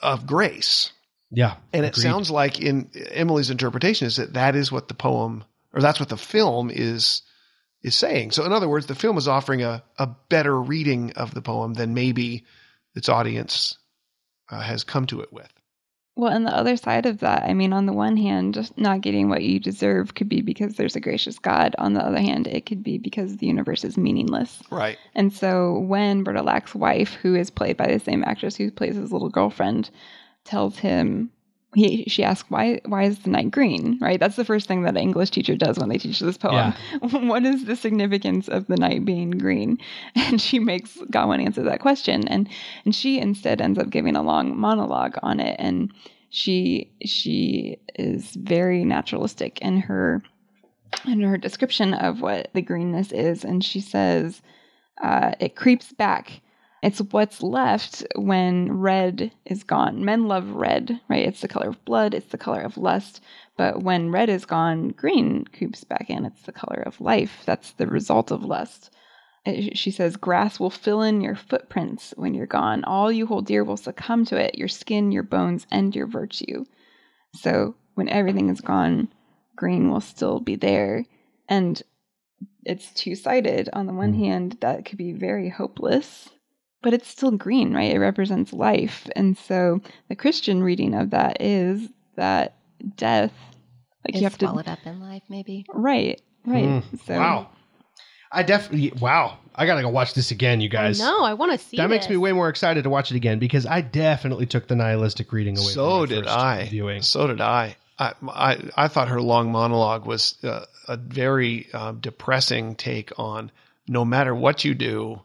of grace. Yeah, And it sounds like in Emily's interpretation is that that is what the poem or that's what the film is is saying. So in other words, the film is offering a a better reading of the poem than maybe its audience uh, has come to it with. Well, and the other side of that, I mean, on the one hand, just not getting what you deserve could be because there's a gracious God. On the other hand, it could be because the universe is meaningless. Right. And so when Bertolac's wife, who is played by the same actress who plays his little girlfriend, tells him, he, she asks, why, why is the knight green? Right? That's the first thing that an English teacher does when they teach this poem. what is the significance of the knight being green? And she makes Gawain answer that question. And, and she instead ends up giving a long monologue on it. And she she is very naturalistic in her in her description of what the greenness is, and she says uh, it creeps back. It's what's left when red is gone. Men love red, right? It's the color of blood, it's the color of lust. But when red is gone, green creeps back in. It's the color of life. That's the result of lust. Uh, She says, Grass will fill in your footprints when you're gone. All you hold dear will succumb to it your skin, your bones, and your virtue. So when everything is gone, green will still be there. And it's two sided. On the one Mhm. hand, that could be very hopeless, but it's still green, right? It represents life. And so the Christian reading of that is that death, like It's you have to. swallowed up in life, maybe. Right, right. Mm, So, wow. I definitely wow. I gotta go watch this again, you guys. No, I want to see that makes me way more excited to watch it again because I definitely took the nihilistic reading away. So from did first I. Viewing. So did I. I, I, I thought her long monologue was uh, a very uh, depressing take on no matter what you do,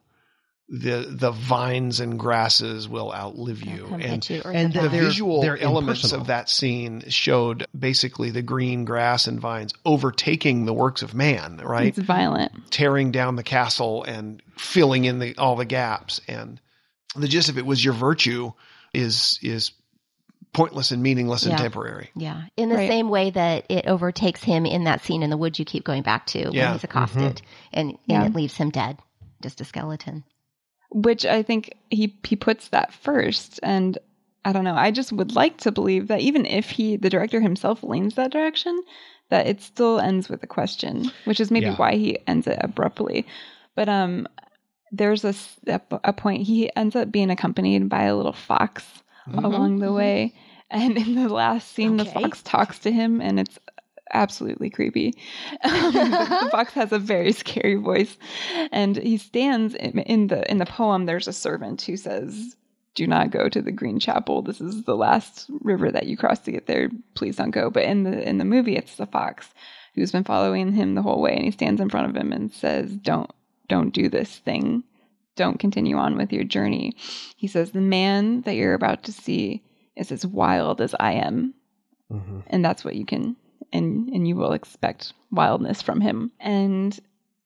the the vines and grasses will outlive you. And get you and the the they're- visual they're elements impersonal. of that scene showed basically the green grass and vines overtaking the works of man, right? it's violent. tearing down the castle and filling in the all the gaps and the gist of it was your virtue is is pointless and meaningless and temporary Yeah. In the Right. same way that it overtakes him in that scene in the woods you keep going back to Yeah. when he's accosted mm-hmm. and, and Yeah. it leaves him dead, just a skeleton. Which I think he he puts that first. And I don't know I just would like to believe that even if he the director himself leans that direction that it still ends with a question which is maybe Yeah. why he ends it abruptly. But um there's a a point he ends up being accompanied by a little fox Mhm. along the way. And in the last scene the fox talks to him and it's absolutely creepy. Um, the, the fox has a very scary voice and he stands in, in the in the poem there's a servant who says do not go to the green chapel. This is the last river that you cross to get there. Please don't go. But in the in the movie it's the fox who's been following him the whole way and he stands in front of him and says don't don't do this thing. Don't continue on with your journey. He says the man that you're about to see is as wild as i am. Mhm. and that's what you can and and you will expect wildness from him. And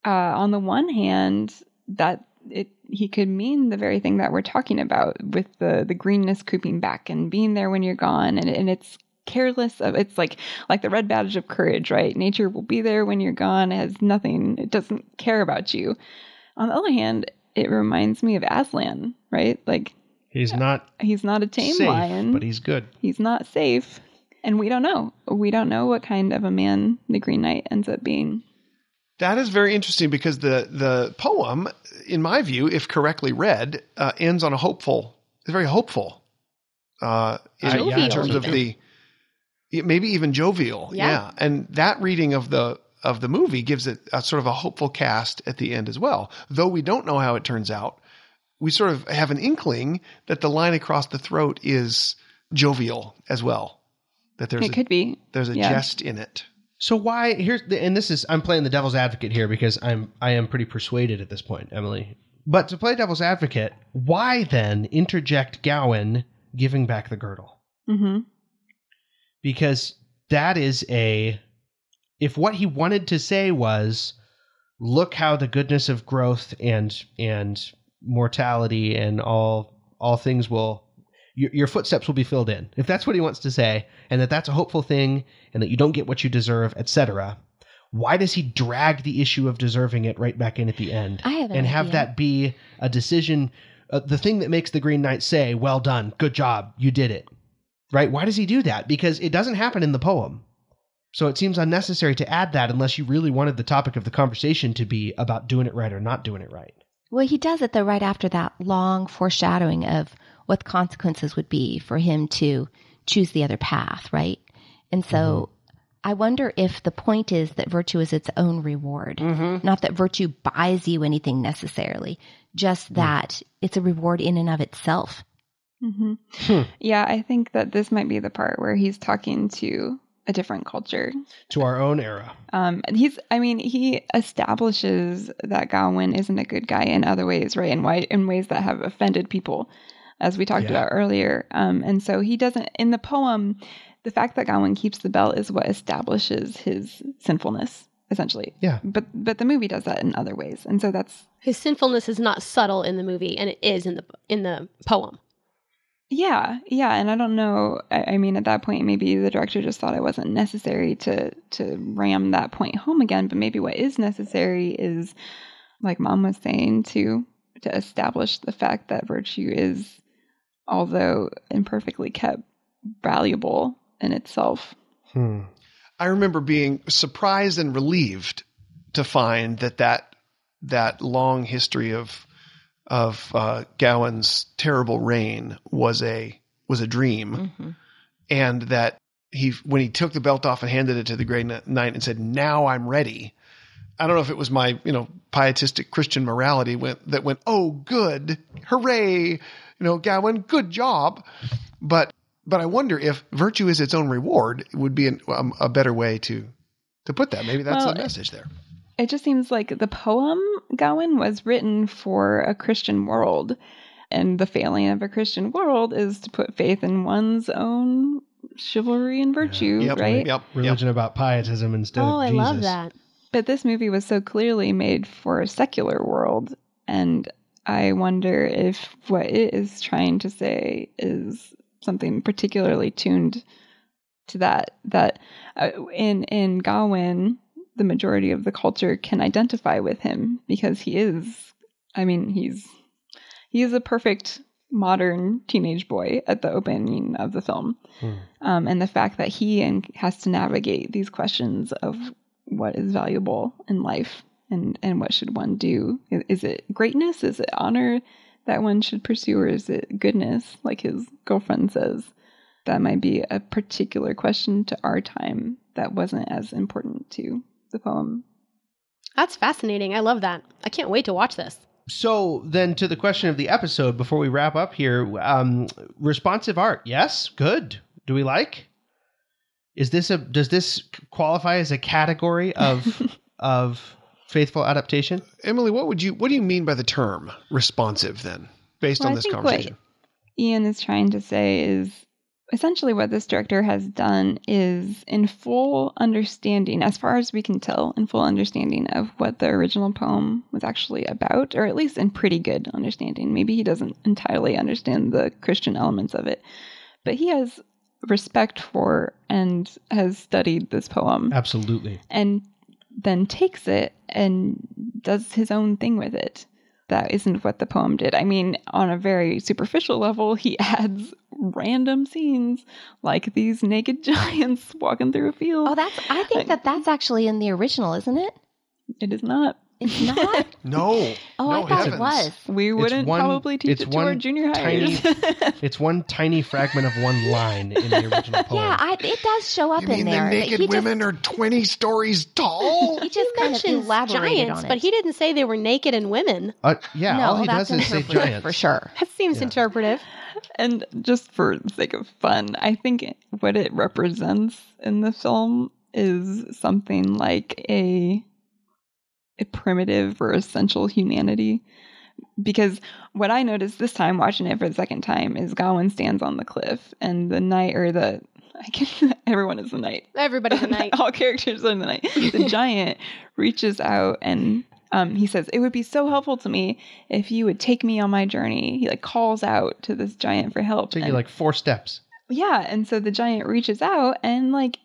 uh, on the one hand that it he could mean the very thing that we're talking about with the the greenness creeping back and being there when you're gone. And and it's careless of it's like like the red badge of courage right? Nature will be there when you're gone. It has nothing it doesn't care about you. On the other hand it reminds me of aslan right? Like He's not he's not a tame safe, lion. but he's good. he's not safe. And we don't know. We don't know what kind of a man the Green Knight ends up being. that is very interesting because the the poem in my view if correctly read uh, ends on a hopeful it's very hopeful uh in, I- yeah, in terms of even. the maybe even jovial Yeah. yeah and that reading of the of the movie gives it a sort of a hopeful cast at the end as well though we don't know how it turns out we sort of have an inkling that the line across the throat is jovial as well that there's it a, could be. there's a yeah. jest in it So why here's the, and this is I'm playing the devil's advocate here because I'm I am pretty persuaded at this point, Emily. But to play devil's advocate, why then interject Gawain giving back the girdle? hmm Because that is a if what he wanted to say was look how the goodness of growth and and mortality and all all things will your, your footsteps will be filled in. If that's what he wants to say and that that's a hopeful thing and that you don't get what you deserve etc why does he drag the issue of deserving it right back in at the end? I have an and have idea. that be a decision uh, the thing that makes the green knight say well done good job you did it. Right? Why does he do that? Because it doesn't happen in the poem. So it seems unnecessary to add that unless you really wanted the topic of the conversation to be about doing it right or not doing it right. Well, he does it though right after that long foreshadowing of what the consequences would be for him to choose the other path, right? And so I wonder if the point is that virtue is its own reward, not that virtue buys you anything necessarily, just that it's a reward in and of itself. hmm Hmm. Yeah, I think that this might be the part where he's talking to a different culture. to our own era Um, and he's, I mean, he establishes that Gawain isn't a good guy in other ways, right? In, why, in ways that have offended people. As we talked Yeah. about earlier. Um, and so he doesn't in the poem. The fact that Gawain keeps the belt is what establishes his sinfulness, essentially. Yeah. But but the movie does that in other ways, and so that's His sinfulness is not subtle in the movie, and it is in the in the poem. Yeah, yeah, and I don't know. I, I mean, at that point, maybe the director just thought it wasn't necessary to to ram that point home again. But maybe what is necessary is, like Mom was saying, to to establish the fact that virtue is, although imperfectly kept, valuable in itself. Hmm. I remember being surprised and relieved to find that that that long history of of uh, Gawain's terrible reign was a was a dream, Mhm. and that he when he took the belt off and handed it to the Grey Knight and said, "Now I'm ready." I don't know if it was my you know pietistic Christian morality went that went, "Oh, good, hooray!" You know, Gawain, good job, but but I wonder if virtue is its own reward would be an, um, a better way to to put that. Maybe that's Well, the message there. It just seems like the poem Gawain was written for a Christian world. And the failing of a Christian world is to put faith in one's own chivalry and virtue, Yep, right? Yep. Religion about pietism instead oh, of I love that. But this movie was so clearly made for a secular world. And I wonder if what it is trying to say is something particularly tuned to that. That uh, in, in Gawain, the majority of the culture can identify with him because he is, I mean, he's he is a perfect modern teenage boy at the opening of the film. Hmm. Um, and the fact that he and has to navigate these questions of what is valuable in life and, and what should one do. Is, is it greatness? Is it honor that one should pursue, or is it goodness, like his girlfriend says? That might be a particular question to our time that wasn't as important to the poem. That's fascinating. I love that. I can't wait to watch this. So then, to the question of the episode, before we wrap up here, um, responsive art, yes, good. Do we like? Is this a does this qualify as a category of of faithful adaptation? Emily, what would you what do you mean by the term responsive then, based Well, on I this think what- conversation? Ian is trying to say is essentially what this director has done is in full understanding, as far as we can tell, in full understanding of what the original poem was actually about, or at least in pretty good understanding. Maybe he doesn't entirely understand the Christian elements of it, but he has respect for and has studied this poem Absolutely. and then takes it and does his own thing with it. That isn't what the poem did. I mean, on a very superficial level, he adds random scenes like these naked giants walking through a field. Oh, that's. I think that that's actually in the original, isn't it? it is not. It's not. No. Oh, No I thought heavens. it was. We wouldn't one- probably teach it's it to one our junior tiny- hires. It's one tiny fragment of one line in the original poem. Yeah, I, it does show up You in mean there. the naked he just- women are twenty stories tall? He just kind of elaborated giants, on it. but he didn't say they were naked and women. Uh, yeah, no, all he that's does is say interpretive giants. for sure. That seems Yeah. interpretive. and just for the sake of fun, I think what it represents in the film is something like a a primitive or essential humanity. Because what I noticed this time watching it for the second time is Gawain stands on the cliff and the knight or the I can everyone is the knight. Everybody's the knight. All characters are the knight. The giant reaches out and um, he says, "It would be so helpful to me if you would take me on my journey." He like calls out to this giant for help. Took you and- like four steps. yeah, and so the giant reaches out and like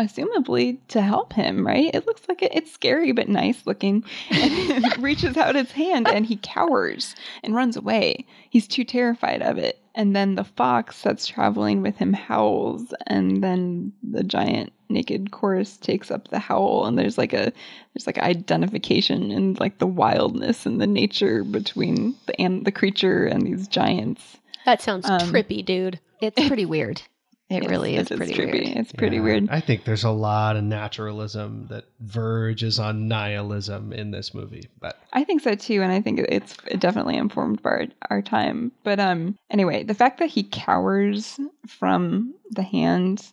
assumably to help him, right? It looks like it, it's scary but nice looking. And it reaches out its hand and he cowers and runs away. He's too terrified of it. And then the fox that's traveling with him howls and then the giant naked chorus takes up the howl and there's like a there's like identification and like the wildness and the nature between the and the creature and these giants. That sounds Um, trippy, dude. It's pretty weird. It Yes, really is it pretty trippy. weird. It's pretty Yeah, weird. I think there's a lot of naturalism that verges on nihilism in this movie. But I think so too, and I think it's definitely informed by our, our time. But um, anyway, the fact that he cowers from the hand,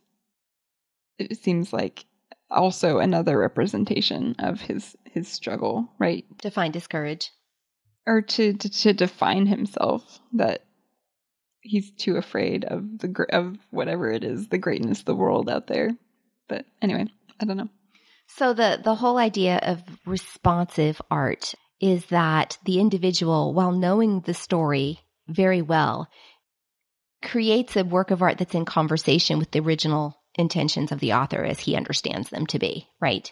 it seems like also another representation of his his struggle, right? To find his courage. Or to to, to define himself. That he's too afraid of the of whatever it is, the greatness of the world out there. But anyway, I don't know. So the the whole idea of responsive art is that the individual, while knowing the story very well, creates a work of art that's in conversation with the original intentions of the author as he understands them to be, right?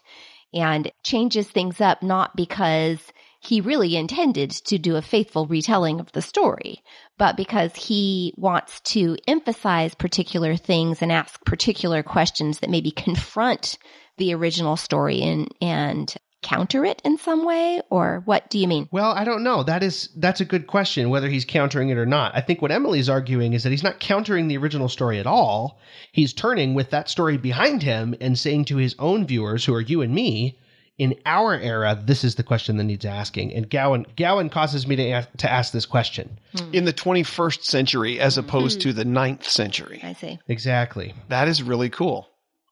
And changes things up not because he really intended to do a faithful retelling of the story, but because he wants to emphasize particular things and ask particular questions that maybe confront the original story and, and counter it in some way? Or what do you mean? Well, I don't know. That is that's a good question whether he's countering it or not. I think what Emily's arguing is that he's not countering the original story at all. He's turning with that story behind him and saying to his own viewers who are you and me, in our era, this is the question that needs asking. And Gawain Gawain causes me to ask, to ask this question. In the 21st century as opposed to the hmm. 9th century. I see. Exactly. That is really cool.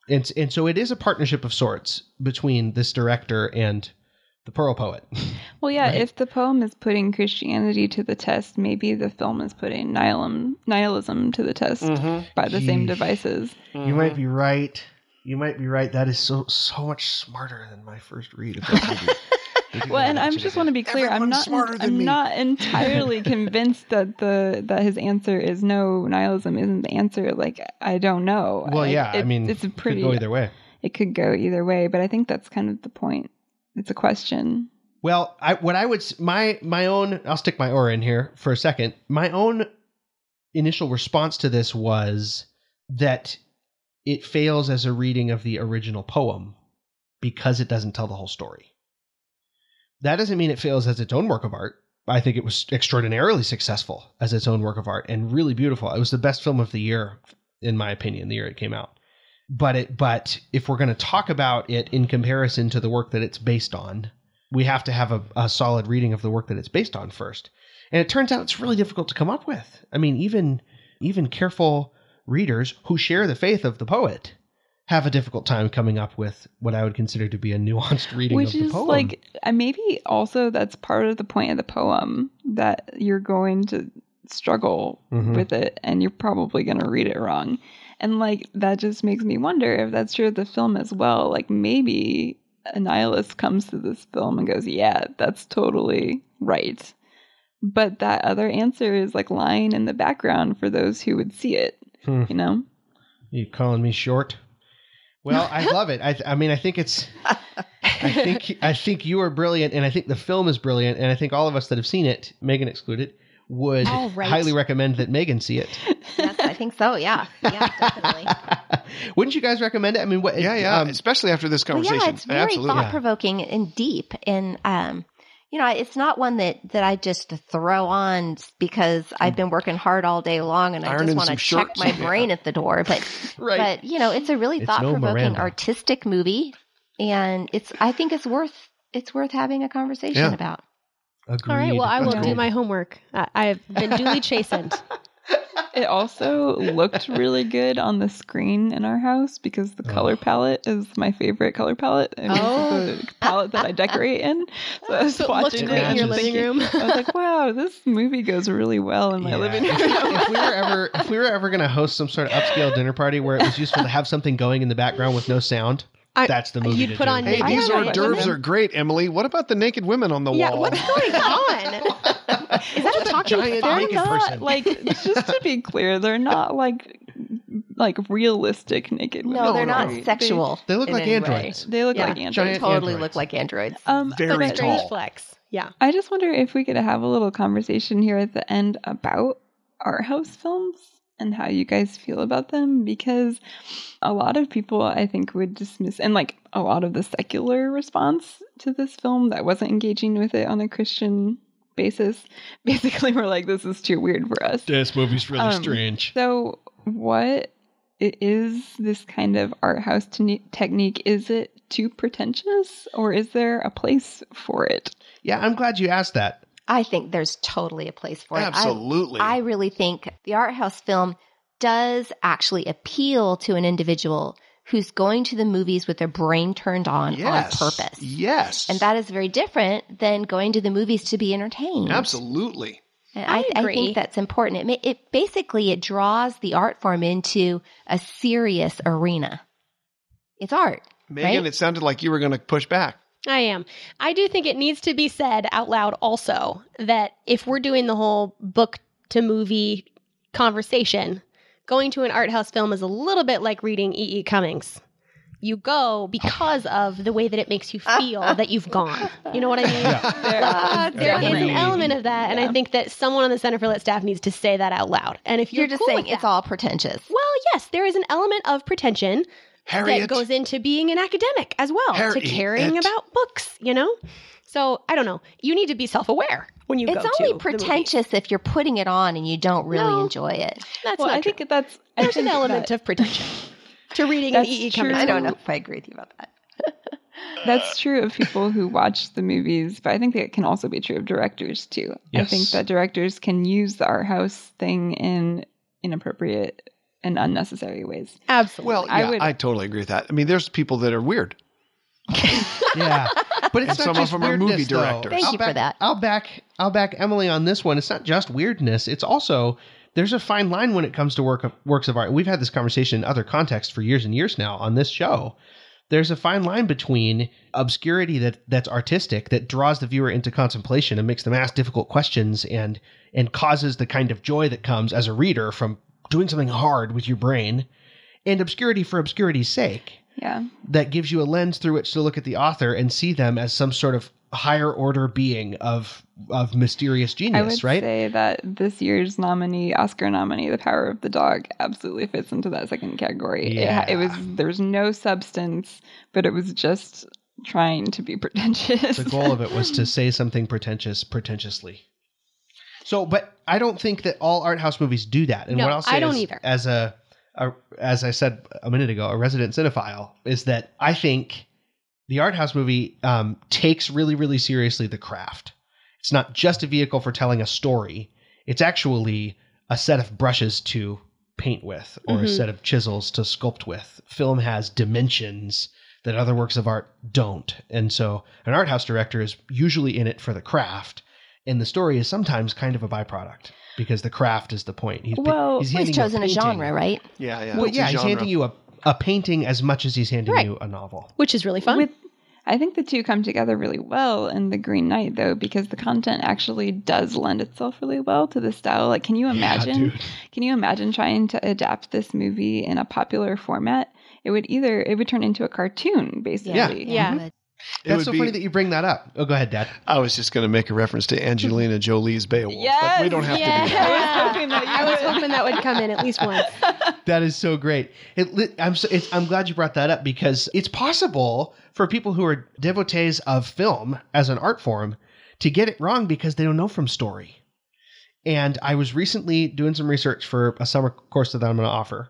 And and so it is a partnership of sorts between this director and the Pearl Poet. Well, yeah, Right. if the poem is putting Christianity to the test, maybe the film is putting nihilism, nihilism to the test mm-hmm. by the same Yeesh. devices. Mm-hmm. You might be right. You might be right. That is so so much smarter than my first read of that movie. Well, and I just want to be clear. I'm not. smarter than I'm me. not entirely convinced that the that his answer is no. Nihilism isn't the answer. Like I don't know. Well, I- yeah. I it- mean, it's a could pretty. go either way. It could go either way, but I think that's kind of the point. It's a question. Well, I what I would my my own I'll stick my oar in here for a second. My own initial response to this was that it fails as a reading of the original poem because it doesn't tell the whole story. That doesn't mean it fails as its own work of art. I think it was extraordinarily successful as its own work of art and really beautiful. It was the best film of the year in my opinion, the year it came out. But it but if we're going to talk about it in comparison to the work that it's based on, we have to have a, a solid reading of the work that it's based on first. And it turns out it's really difficult to come up with. I mean, even even careful readers who share the faith of the poet have a difficult time coming up with what I would consider to be a nuanced reading Which of the is poem. like maybe also that's part of the point of the poem that you're going to struggle Mhm. with it and you're probably going to read it wrong. And like that just makes me wonder if that's true of the film as well. Like maybe a nihilist comes to this film and goes, "Yeah, that's totally right." But that other answer is like lying in the background for those who would see it, Hmm. you know? You calling me short? Well, I love it. I, I mean, I think it's. I think I think you are brilliant, and I think the film is brilliant, and I think all of us that have seen it, Megan excluded, would All right. highly recommend that Megan see it. Yes, I think so. Yeah. Yeah, definitely. Wouldn't you guys recommend it? I mean, what? Yeah, yeah. um, especially after this Well, conversation. yeah, it's very Absolutely. thought provoking and deep. And, um, you know, it's not one that, that I just throw on because hmm. I've been working hard all day long and I Ironing just want to check shirts. my brain at the door. But, right. but you know, it's a really thought provoking Miranda. artistic movie, and it's. I think it's worth it's worth having a conversation Yeah. about. Agreed. All right. Well, I will Agreed. do my homework. I, I've been duly chastened. It also looked really good on the screen in our house because the color palette is my favorite color palette. and Oh. it's the palette that I decorate in. So I was So it watching great it in your living room. I was like, wow, this movie goes really well in my Yeah. living room. if we were ever if we were ever going to host some sort of upscale dinner party where it was useful to have something going in the background with no sound, I- that's the movie. you'd to put do. on Hey, these don't hors d'oeuvres are great, Emily. What about the naked women on the yeah. wall? What's going on? Is that a talking giant naked They're not person. like just to be clear, they're not like like realistic naked women. No, they're no, not no. sexual. They look like any way. androids. They look Yeah. like androids. Giant Totally androids. look like androids. Um, Very but Strange tall. flex. Yeah. I just wonder if we could have a little conversation here at the end about art house films and how you guys feel about them because a lot of people I think would dismiss and like a lot of the secular response to this film that wasn't engaging with it on a Christian basis basically were like this is too weird for us. This movie's really Um, strange. So what i- is this kind of art house te- technique is it too pretentious or is there a place for it? Yeah, I'm glad you asked that. I think there's totally a place for it. Absolutely. I really think the art house film does actually appeal to an individual who's going to the movies with their brain turned on yes. on purpose. Yes. And that is very different than going to the movies to be entertained. Absolutely. And I I, I agree. think that's important. It, it basically it draws the art form into a serious arena. It's art. Megan, Right? it sounded like you were going to push back. I am. I do think it needs to be said out loud also that if we're doing the whole book to movie conversation, going to an art house film is a little bit like reading E. E. Cummings. You go because of the way that it makes you feel that you've gone. You know what I mean? There- uh, There is an element of that, and I think that someone on the Center for Lit staff needs to say that out loud. And if you're, You're just cool saying with it's that- all pretentious. well, yes, there is an element of pretension Harriet. that goes into being an academic as well, to caring about books, you know? So I don't know. You need to be self aware when you It's go to only the pretentious if you're putting it on and you don't really No. enjoy it. That's well, not I true. think that's I There's an element that- of pretension to reading an That's E. E. Cummings. I don't know if I agree with you about that. That's true of people who watch the movies, but I think that can also be true of directors too. I think that directors can use the art house thing in inappropriate and unnecessary ways. Absolutely. Well, I yeah, I, would- totally agree with that. I mean, there's people that are weird. Yeah, but it's And not some of just them are weirdness, movie though. directors. Thank I'll you for that. I'll back I'll back Emily on this one. It's not just weirdness; it's also there's a fine line when it comes to work of, works of art. We've had this conversation in other contexts for years and years now on this show. There's a fine line between obscurity that that's artistic that draws the viewer into contemplation and makes them ask difficult questions and and causes the kind of joy that comes as a reader from doing something hard with your brain, and obscurity for obscurity's sake Yeah. that gives you a lens through which to look at the author and see them as some sort of higher order being of of mysterious genius, I would right? say that this year's nominee, Oscar nominee, The Power of the Dog, absolutely fits into that second category. It, it was there was no substance, but it was just trying to be pretentious. the goal of it was to say something pretentious pretentiously. So, but I don't think that all art house movies do that. And No, what I'll say I don't is, either. as a, a as I said a minute ago, a resident cinephile, is that I think the art house movie um, takes really, really seriously the craft. It's not just a vehicle for telling a story. It's actually a set of brushes to paint with or a Mhm. set of chisels to sculpt with. Film has dimensions that other works of art don't. And so an art house director is usually in it for the craft, and the story is sometimes kind of a byproduct because the craft is the point. He's, Well, he's, Well, he's chosen a painting. genre, right? Yeah, yeah. Well, yeah, he's handing you a, a painting as much as he's handing Right. you a novel. Which is really fun. With, I think the two come together really well in The Green Knight, though, because the content actually does lend itself really well to the style. Like, can you imagine? dude. can you imagine trying to adapt this movie in a popular format? It would either it would turn into a cartoon, basically. Yeah. but- mm-hmm. It That's so be- funny that you bring that up. Oh, go ahead, Dad. I was just going to make a reference to Angelina Jolie's Beowulf, but we don't have yeah. to do that. I was hoping that you I was would. hoping that would come in at least once. That is so great. It, I'm so, it's, I'm glad you brought that up because it's possible for people who are devotees of film as an art form to get it wrong because they don't know from story. And I was recently doing some research for a summer course that I'm going to offer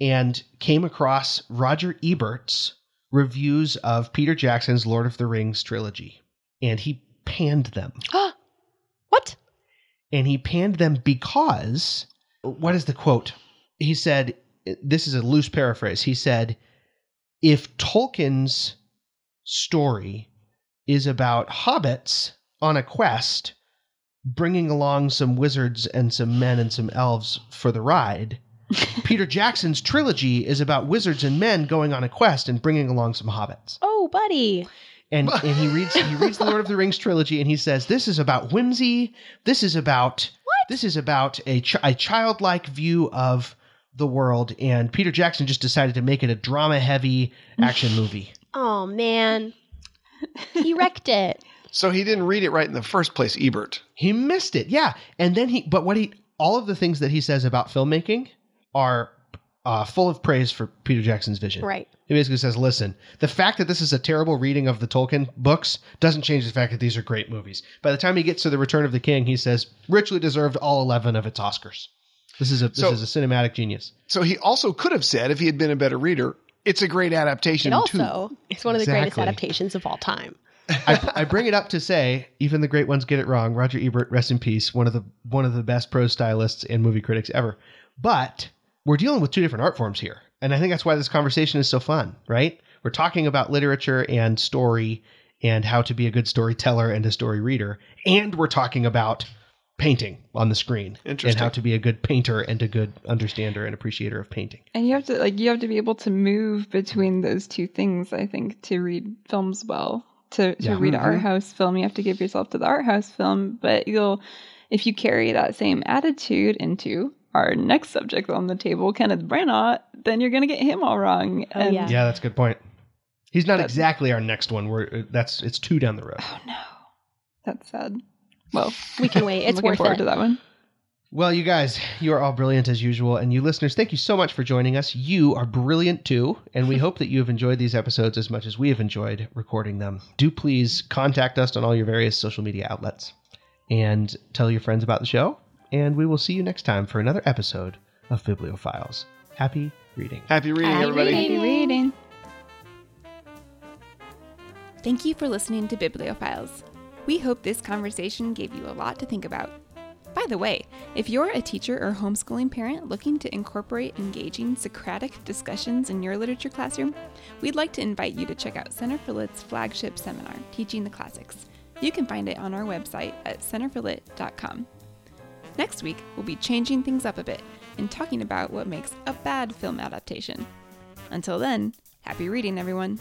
and came across Roger Ebert's reviews of Peter Jackson's Lord of the Rings trilogy. And he panned them. what? and he panned them because what is the quote? He said, this is a loose paraphrase. He said, if Tolkien's story is about hobbits on a quest, bringing along some wizards and some men and some elves for the ride, Peter Jackson's trilogy is about wizards and men going on a quest and bringing along some hobbits Oh, buddy. and and he reads he reads the Lord of the Rings trilogy, and he says this is about whimsy. This is about what? This is about a ch- a childlike view of the world. And Peter Jackson just decided to make it a drama heavy action movie. Oh, man. He wrecked it. So he didn't read it right in the first place, Ebert. He missed it, yeah. And then he, but what he, all of the things that he says about filmmaking are uh, full of praise for Peter Jackson's vision. Right. He basically says, listen, the fact that this is a terrible reading of the Tolkien books doesn't change the fact that these are great movies. By the time he gets to The Return of the King, he says, richly deserved all 11 of its Oscars. This is a, this So- is a cinematic genius. So he also could have said, if he had been a better reader, it's a great adaptation It too. also is one of the greatest adaptations of all time. I, I bring it up to say, even the great ones get it wrong. Roger Ebert, rest in peace, one of the one of the best prose stylists and movie critics ever. But we're dealing with two different art forms here, and I think that's why this conversation is so fun, right? We're talking about literature and story and how to be a good storyteller and a story reader, and we're talking about painting on the screen and how to be a good painter and a good understander and appreciator of painting. And you have to like you have to be able to move between those two things, I think, to read films well. To to Yeah. read an art mm-hmm. house film, you have to give yourself to the art house film, but you'll if you carry that same attitude into our next subject on the table, Kenneth Branagh, then you're gonna get him all wrong. Oh, And- yeah. Yeah, that's a good point. He's not That's- exactly our next one. We're uh, that's it's two down the road. Oh no. That's sad. Well, We can wait. I'm It's looking worth forward it. to that one. Well, you guys, you are all brilliant as usual. And you listeners, thank you so much for joining us. You are brilliant too. And we hope that you have enjoyed these episodes as much as we have enjoyed recording them. Do please contact us on all your various social media outlets and tell your friends about the show. And we will see you next time for another episode of Bibliophiles. Happy reading. Happy reading, Happy everybody. reading. Happy reading. Thank you for listening to Bibliophiles. We hope this conversation gave you a lot to think about. By the way, if you're a teacher or homeschooling parent looking to incorporate engaging Socratic discussions in your literature classroom, we'd like to invite you to check out Center for Lit's flagship seminar, Teaching the Classics. You can find it on our website at centerforlit.com. Next week, we'll be changing things up a bit and talking about what makes a bad film adaptation. Until then, happy reading, everyone.